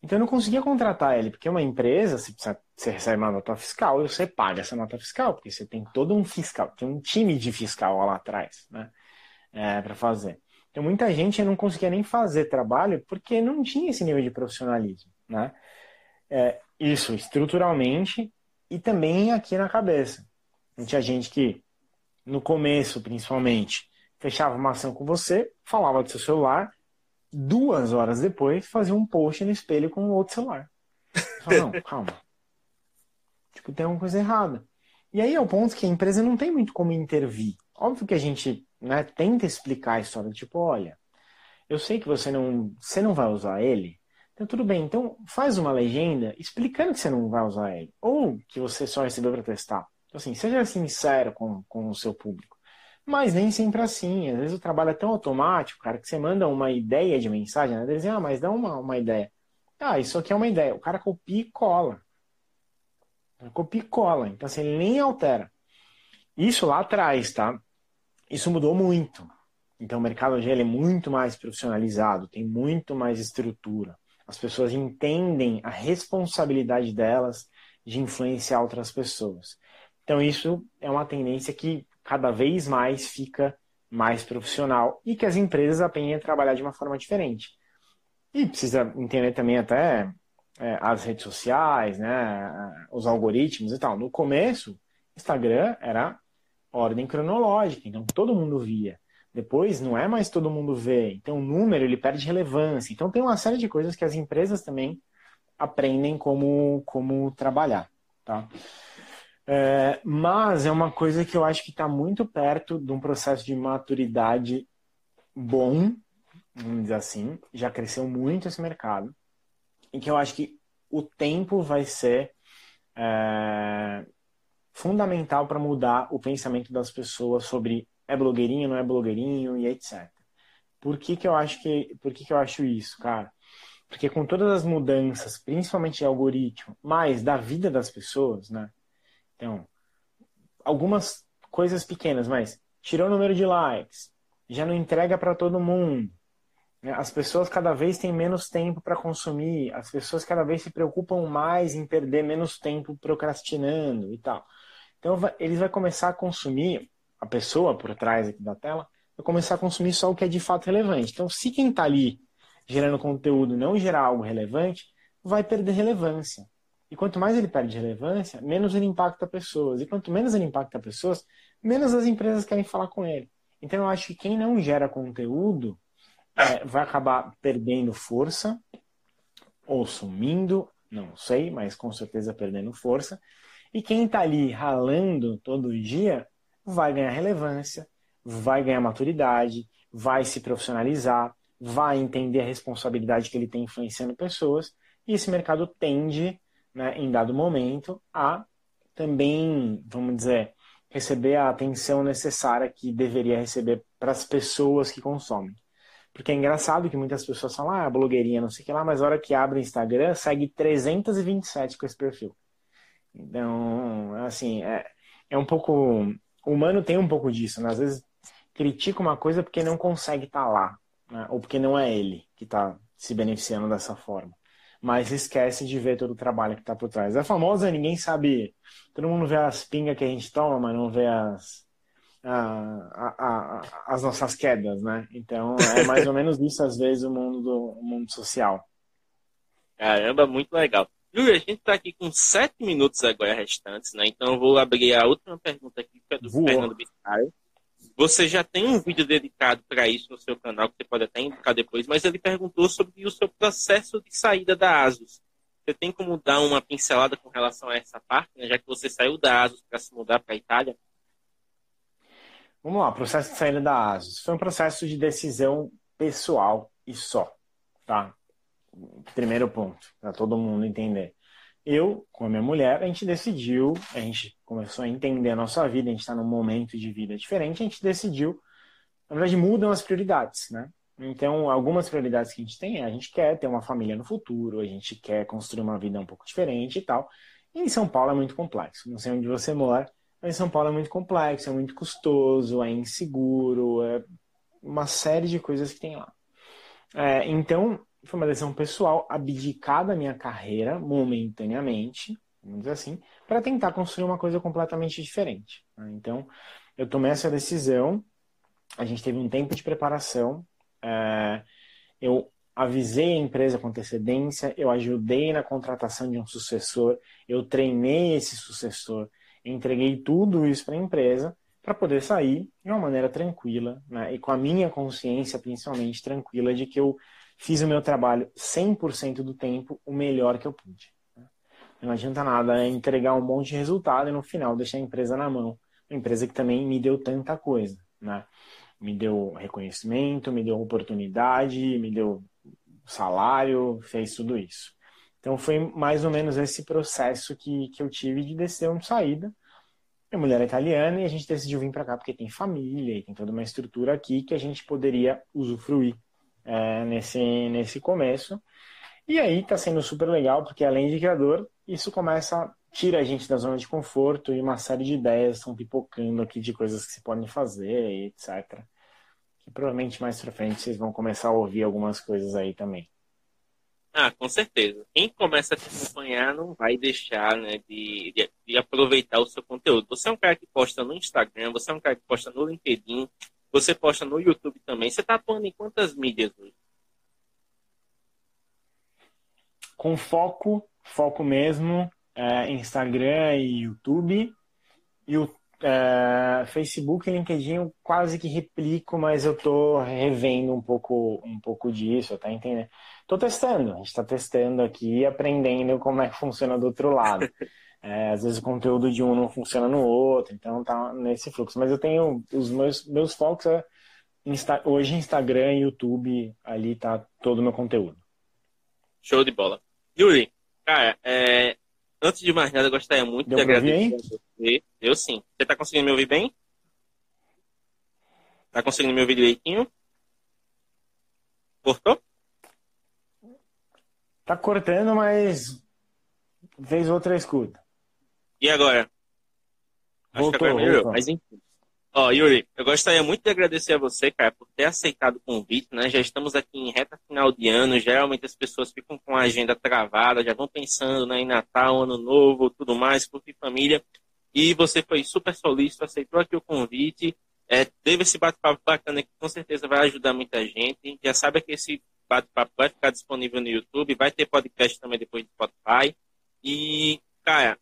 S3: Então eu não conseguia contratar ele, porque uma empresa, se você recebe uma nota fiscal, você paga essa nota fiscal, porque você tem todo um fiscal, tem um time de fiscal lá atrás, né? É, para fazer. Então muita gente não conseguia nem fazer trabalho porque não tinha esse nível de profissionalismo, né? É, isso estruturalmente e também aqui na cabeça. Tinha gente que, no começo principalmente, fechava uma ação com você, falava do seu celular, duas horas depois fazia um post no espelho com outro celular. Fala, não, calma. Tipo, tem alguma coisa errada. E aí é o ponto que a empresa não tem muito como intervir. Óbvio que a gente né, tenta explicar a história, tipo, olha, eu sei que você não, você não vai usar ele, então tudo bem, então faz uma legenda explicando que você não vai usar ele, ou que você só recebeu para testar. Então, assim, seja sincero com, com o seu público. Mas nem sempre assim. Às vezes o trabalho é tão automático, cara, que você manda uma ideia de mensagem, né? Eles dizem, ah, mas dá uma, uma ideia. Ah, isso aqui é uma ideia. O cara copia e cola. Copia e cola. Então, assim, ele nem altera. Isso lá atrás, tá? Isso mudou muito. Então, o mercado hoje é muito mais profissionalizado, tem muito mais estrutura. As pessoas entendem a responsabilidade delas de influenciar outras pessoas. Então, isso é uma tendência que cada vez mais fica mais profissional e que as empresas aprendem a trabalhar de uma forma diferente. E precisa entender também até é, as redes sociais, né, os algoritmos e tal. No começo, Instagram era ordem cronológica, então todo mundo via. Depois não é mais todo mundo vê, então o número ele perde relevância. Então tem uma série de coisas que as empresas também aprendem como, como trabalhar, tá? É, mas é uma coisa que eu acho que está muito perto de um processo de maturidade bom, vamos dizer assim. Já cresceu muito esse mercado. E que eu acho que o tempo vai ser é, fundamental para mudar o pensamento das pessoas sobre é blogueirinho, não é blogueirinho e etc. Por que, que eu acho que por que, que eu acho isso, cara? Porque com todas as mudanças, principalmente de algoritmo, mas da vida das pessoas, né? Então, algumas coisas pequenas, mas tirou o número de likes, já não entrega para todo mundo. Né? As pessoas cada vez têm menos tempo para consumir, as pessoas cada vez se preocupam mais em perder menos tempo procrastinando e tal. Então, eles vão começar a consumir, a pessoa por trás aqui da tela, vai começar a consumir só o que é de fato relevante. Então, se quem está ali gerando conteúdo não gerar algo relevante, vai perder relevância. E quanto mais ele perde relevância, menos ele impacta pessoas. E quanto menos ele impacta pessoas, menos as empresas querem falar com ele. Então eu acho que quem não gera conteúdo é, vai acabar perdendo força ou sumindo, não sei, mas com certeza perdendo força. E quem está ali ralando todo dia vai ganhar relevância, vai ganhar maturidade, vai se profissionalizar, vai entender a responsabilidade que ele tem influenciando pessoas, e esse mercado tende, né, em dado momento, a também, vamos dizer, receber a atenção necessária que deveria receber para as pessoas que consomem. Porque é engraçado que muitas pessoas falam, ah, blogueirinha, não sei o que lá, mas a hora que abre o Instagram, segue 327 com esse perfil. Então, assim, é, é um pouco. O humano tem um pouco disso, né? Às vezes critica uma coisa porque não consegue estar tá lá, né? ou porque não é ele que está se beneficiando dessa forma. Mas esquece de ver todo o trabalho que está por trás. É famosa, ninguém sabe. Todo mundo vê as pingas que a gente toma, mas não vê as, a, a, a, as nossas quedas, né? Então é mais ou menos isso às vezes o mundo do o mundo social.
S2: Caramba, muito legal. Júlio, a gente está aqui com sete minutos agora restantes, né? Então eu vou abrir a última pergunta aqui, que é do. Fernando Biscaio. Você já tem um vídeo dedicado para isso no seu canal, que você pode até indicar depois, mas ele perguntou sobre o seu processo de saída da ASUS. Você tem como dar uma pincelada com relação a essa parte, né? já que você saiu da ASUS para se mudar para a Itália?
S3: Vamos lá, processo de saída da ASUS. Foi um processo de decisão pessoal e só, tá? Primeiro ponto, para todo mundo entender. Eu, com a minha mulher, a gente decidiu, a gente começou a entender a nossa vida, a gente está num momento de vida diferente, a gente decidiu, na verdade, mudam as prioridades, né? Então, algumas prioridades que a gente tem é a gente quer ter uma família no futuro, a gente quer construir uma vida um pouco diferente e tal. E em São Paulo é muito complexo. Não sei onde você mora, mas São Paulo é muito complexo, é muito custoso, é inseguro, é uma série de coisas que tem lá. É, então, foi uma decisão pessoal abdicar da minha carreira momentaneamente, vamos dizer assim, para tentar construir uma coisa completamente diferente. Né? Então, eu tomei essa decisão, a gente teve um tempo de preparação, é, eu avisei a empresa com antecedência, eu ajudei na contratação de um sucessor, eu treinei esse sucessor, entreguei tudo isso para a empresa para poder sair de uma maneira tranquila né? e com a minha consciência principalmente tranquila de que eu fiz o meu trabalho 100% do tempo o melhor que eu pude. Né? Não adianta nada entregar um monte de resultado e no final deixar a empresa na mão. Uma empresa que também me deu tanta coisa. Né? Me deu reconhecimento, me deu oportunidade, me deu salário, fez tudo isso. Então foi mais ou menos esse processo que, que eu tive de descer uma saída. Minha mulher é italiana e a gente decidiu vir para cá porque tem família e tem toda uma estrutura aqui que a gente poderia usufruir é, nesse, nesse começo. E aí está sendo super legal porque além de criador, isso começa tira a gente da zona de conforto e uma série de ideias estão pipocando aqui de coisas que se podem fazer, etc. Que provavelmente mais para frente vocês vão começar a ouvir algumas coisas aí também.
S2: Ah, com certeza. Quem começa a te acompanhar não vai deixar né, de, de, de, aproveitar o seu conteúdo. Você é um cara que posta no Instagram, você é um cara que posta no LinkedIn, você posta no YouTube também. Você está atuando em quantas mídias hoje?
S3: Com foco, foco mesmo, é, Instagram e YouTube. E o é, Facebook e LinkedIn eu quase que replico, mas eu tô revendo um pouco, um pouco disso, tá entendendo? Tô testando, a gente está testando aqui e aprendendo como é que funciona do outro lado. É, às vezes o conteúdo de um não funciona no outro, então tá nesse fluxo. Mas eu tenho os meus, meus focos é Insta, hoje Instagram e YouTube, ali tá todo o meu conteúdo.
S2: Show de bola. Yuri, cara, é, antes de mais nada, eu gostaria muito
S3: Deu
S2: de
S3: agradecer a você.
S2: Eu sim. Você tá conseguindo me ouvir bem? Tá conseguindo me ouvir direitinho? Cortou?
S3: Tá cortando, mas vez outra escuta.
S2: E agora?
S3: Acho voltou, que agora melhorou,
S2: mas enfim. Ó, Yuri, eu gostaria muito de agradecer a você, cara, por ter aceitado o convite, né? Já estamos aqui em reta final de ano, geralmente as pessoas ficam com a agenda travada, já vão pensando né, em Natal, Ano Novo, tudo mais, curtir família. E você foi super solícito, aceitou aqui o convite, é, teve esse bate-papo bacana que com certeza vai ajudar muita gente. Já sabe que esse bate-papo vai ficar disponível no YouTube, vai ter podcast também depois do Spotify. E, cara,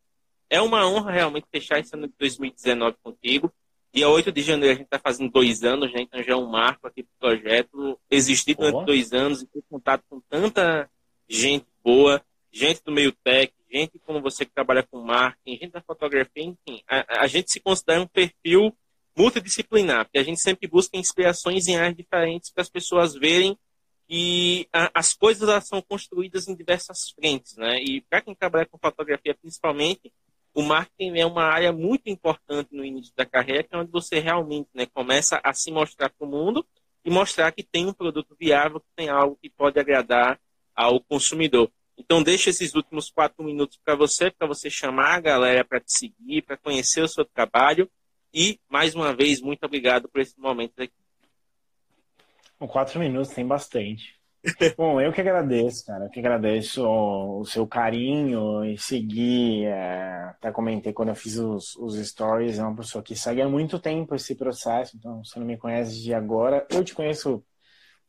S2: é uma honra realmente fechar esse ano de 2019 contigo. Dia 8 de janeiro a gente está fazendo dois anos, né? Então já é um marco aqui do projeto. Existir durante dois anos e ter contato com tanta gente boa, gente do meio tech, gente como você que trabalha com marketing, gente da fotografia, enfim. A, a gente se considera um perfil multidisciplinar, porque a gente sempre busca inspirações em áreas diferentes para as pessoas verem que a, as coisas são construídas em diversas frentes, né? E para quem trabalha com fotografia, principalmente, o marketing é uma área muito importante no início da carreira, que é onde você realmente né, começa a se mostrar para o mundo e mostrar que tem um produto viável, que tem algo que pode agradar ao consumidor. Então, deixa esses últimos quatro minutos para você, para você chamar a galera para te seguir, para conhecer o seu trabalho. E, mais uma vez, muito obrigado por esse momento aqui.
S3: Quatro minutos tem bastante. Bom, eu que agradeço, cara. Eu que agradeço o, seu carinho e seguir. É, até comentei quando eu fiz os, os stories, é uma pessoa que segue há muito tempo esse processo, então você não me conhece de agora. Eu te conheço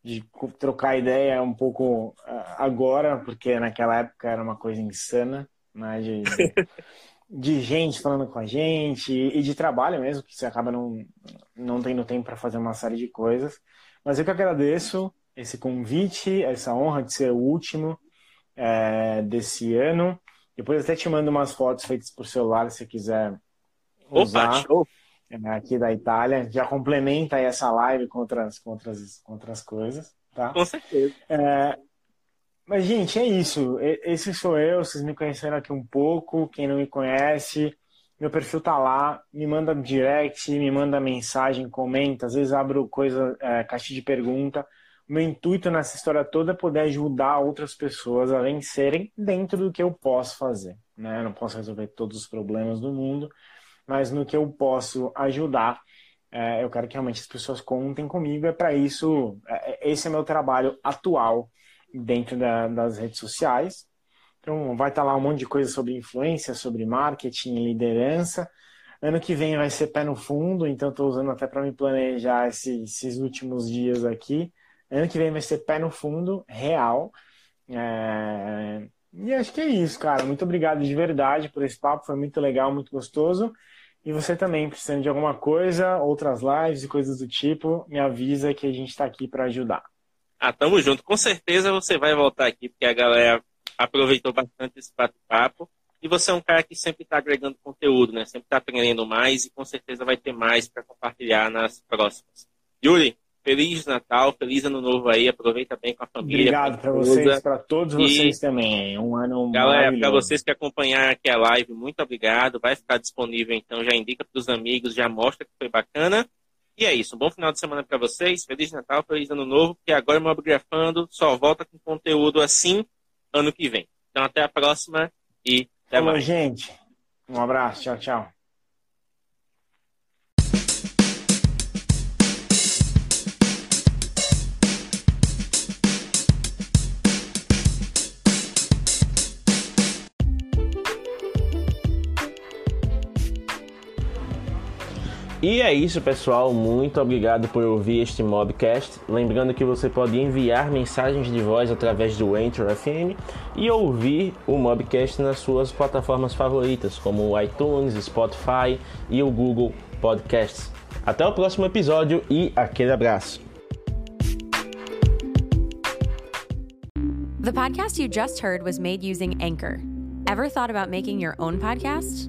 S3: de trocar ideia um pouco agora, porque naquela época era uma coisa insana, né? De, de gente falando com a gente e de trabalho mesmo, que você acaba não, não tendo tempo para fazer uma série de coisas. Mas eu que agradeço esse convite, essa honra de ser o último é, desse ano. Depois até te mando umas fotos feitas por celular, se quiser usar. Opa, é, aqui da Itália. Já complementa aí essa live com outras, com outras, com outras coisas. Tá?
S2: Com certeza.
S3: É, mas, gente, é isso. Esse sou eu. Vocês me conheceram aqui um pouco. Quem não me conhece, meu perfil tá lá. Me manda direct, me manda mensagem, comenta. Às vezes abro coisa, é, caixa de pergunta. Meu intuito nessa história toda é poder ajudar outras pessoas a vencerem dentro do que eu posso fazer. Né? Eu não posso resolver todos os problemas do mundo, mas no que eu posso ajudar, é, eu quero que realmente as pessoas contem comigo. É para isso, é, esse é meu trabalho atual dentro da, das redes sociais. Então, vai estar tá lá um monte de coisa sobre influência, sobre marketing e liderança. Ano que vem vai ser pé no fundo, então estou usando até para me planejar esses, esses, últimos dias aqui. Ano que vem vai ser pé no fundo, real. É... E acho que é isso, cara. Muito obrigado de verdade por esse papo, foi muito legal, muito gostoso. E você também, precisando de alguma coisa, outras lives e coisas do tipo, me avisa que a gente está aqui para ajudar.
S2: Ah, tamo junto. Com certeza você vai voltar aqui, porque a galera aproveitou bastante esse bate-papo. E você é um cara que sempre está agregando conteúdo, né? Sempre está aprendendo mais e com certeza vai ter mais para compartilhar nas próximas. Yuri, Feliz Natal, feliz Ano Novo aí, aproveita bem com a família.
S3: Obrigado para vocês, para todos vocês e... também. Um ano
S2: Galera, para vocês que acompanharam aqui a live, muito obrigado. Vai ficar disponível então, já indica para os amigos, já mostra que foi bacana. E é isso, um bom final de semana para vocês. Feliz Natal, feliz Ano Novo, que agora o Mobigrafando só volta com conteúdo assim ano que vem. Então até a próxima e até
S3: Falou,
S2: mais.
S3: gente. Um abraço, tchau, tchau.
S1: E é isso, pessoal. Muito obrigado por ouvir este Mobcast. Lembrando que você pode enviar mensagens de voz através do Anchor FM e ouvir o Mobcast nas suas plataformas favoritas, como o iTunes, Spotify e o Google Podcasts. Até o próximo episódio e aquele abraço.
S4: The podcast you just heard was made using Anchor. Ever thought about making your own podcast?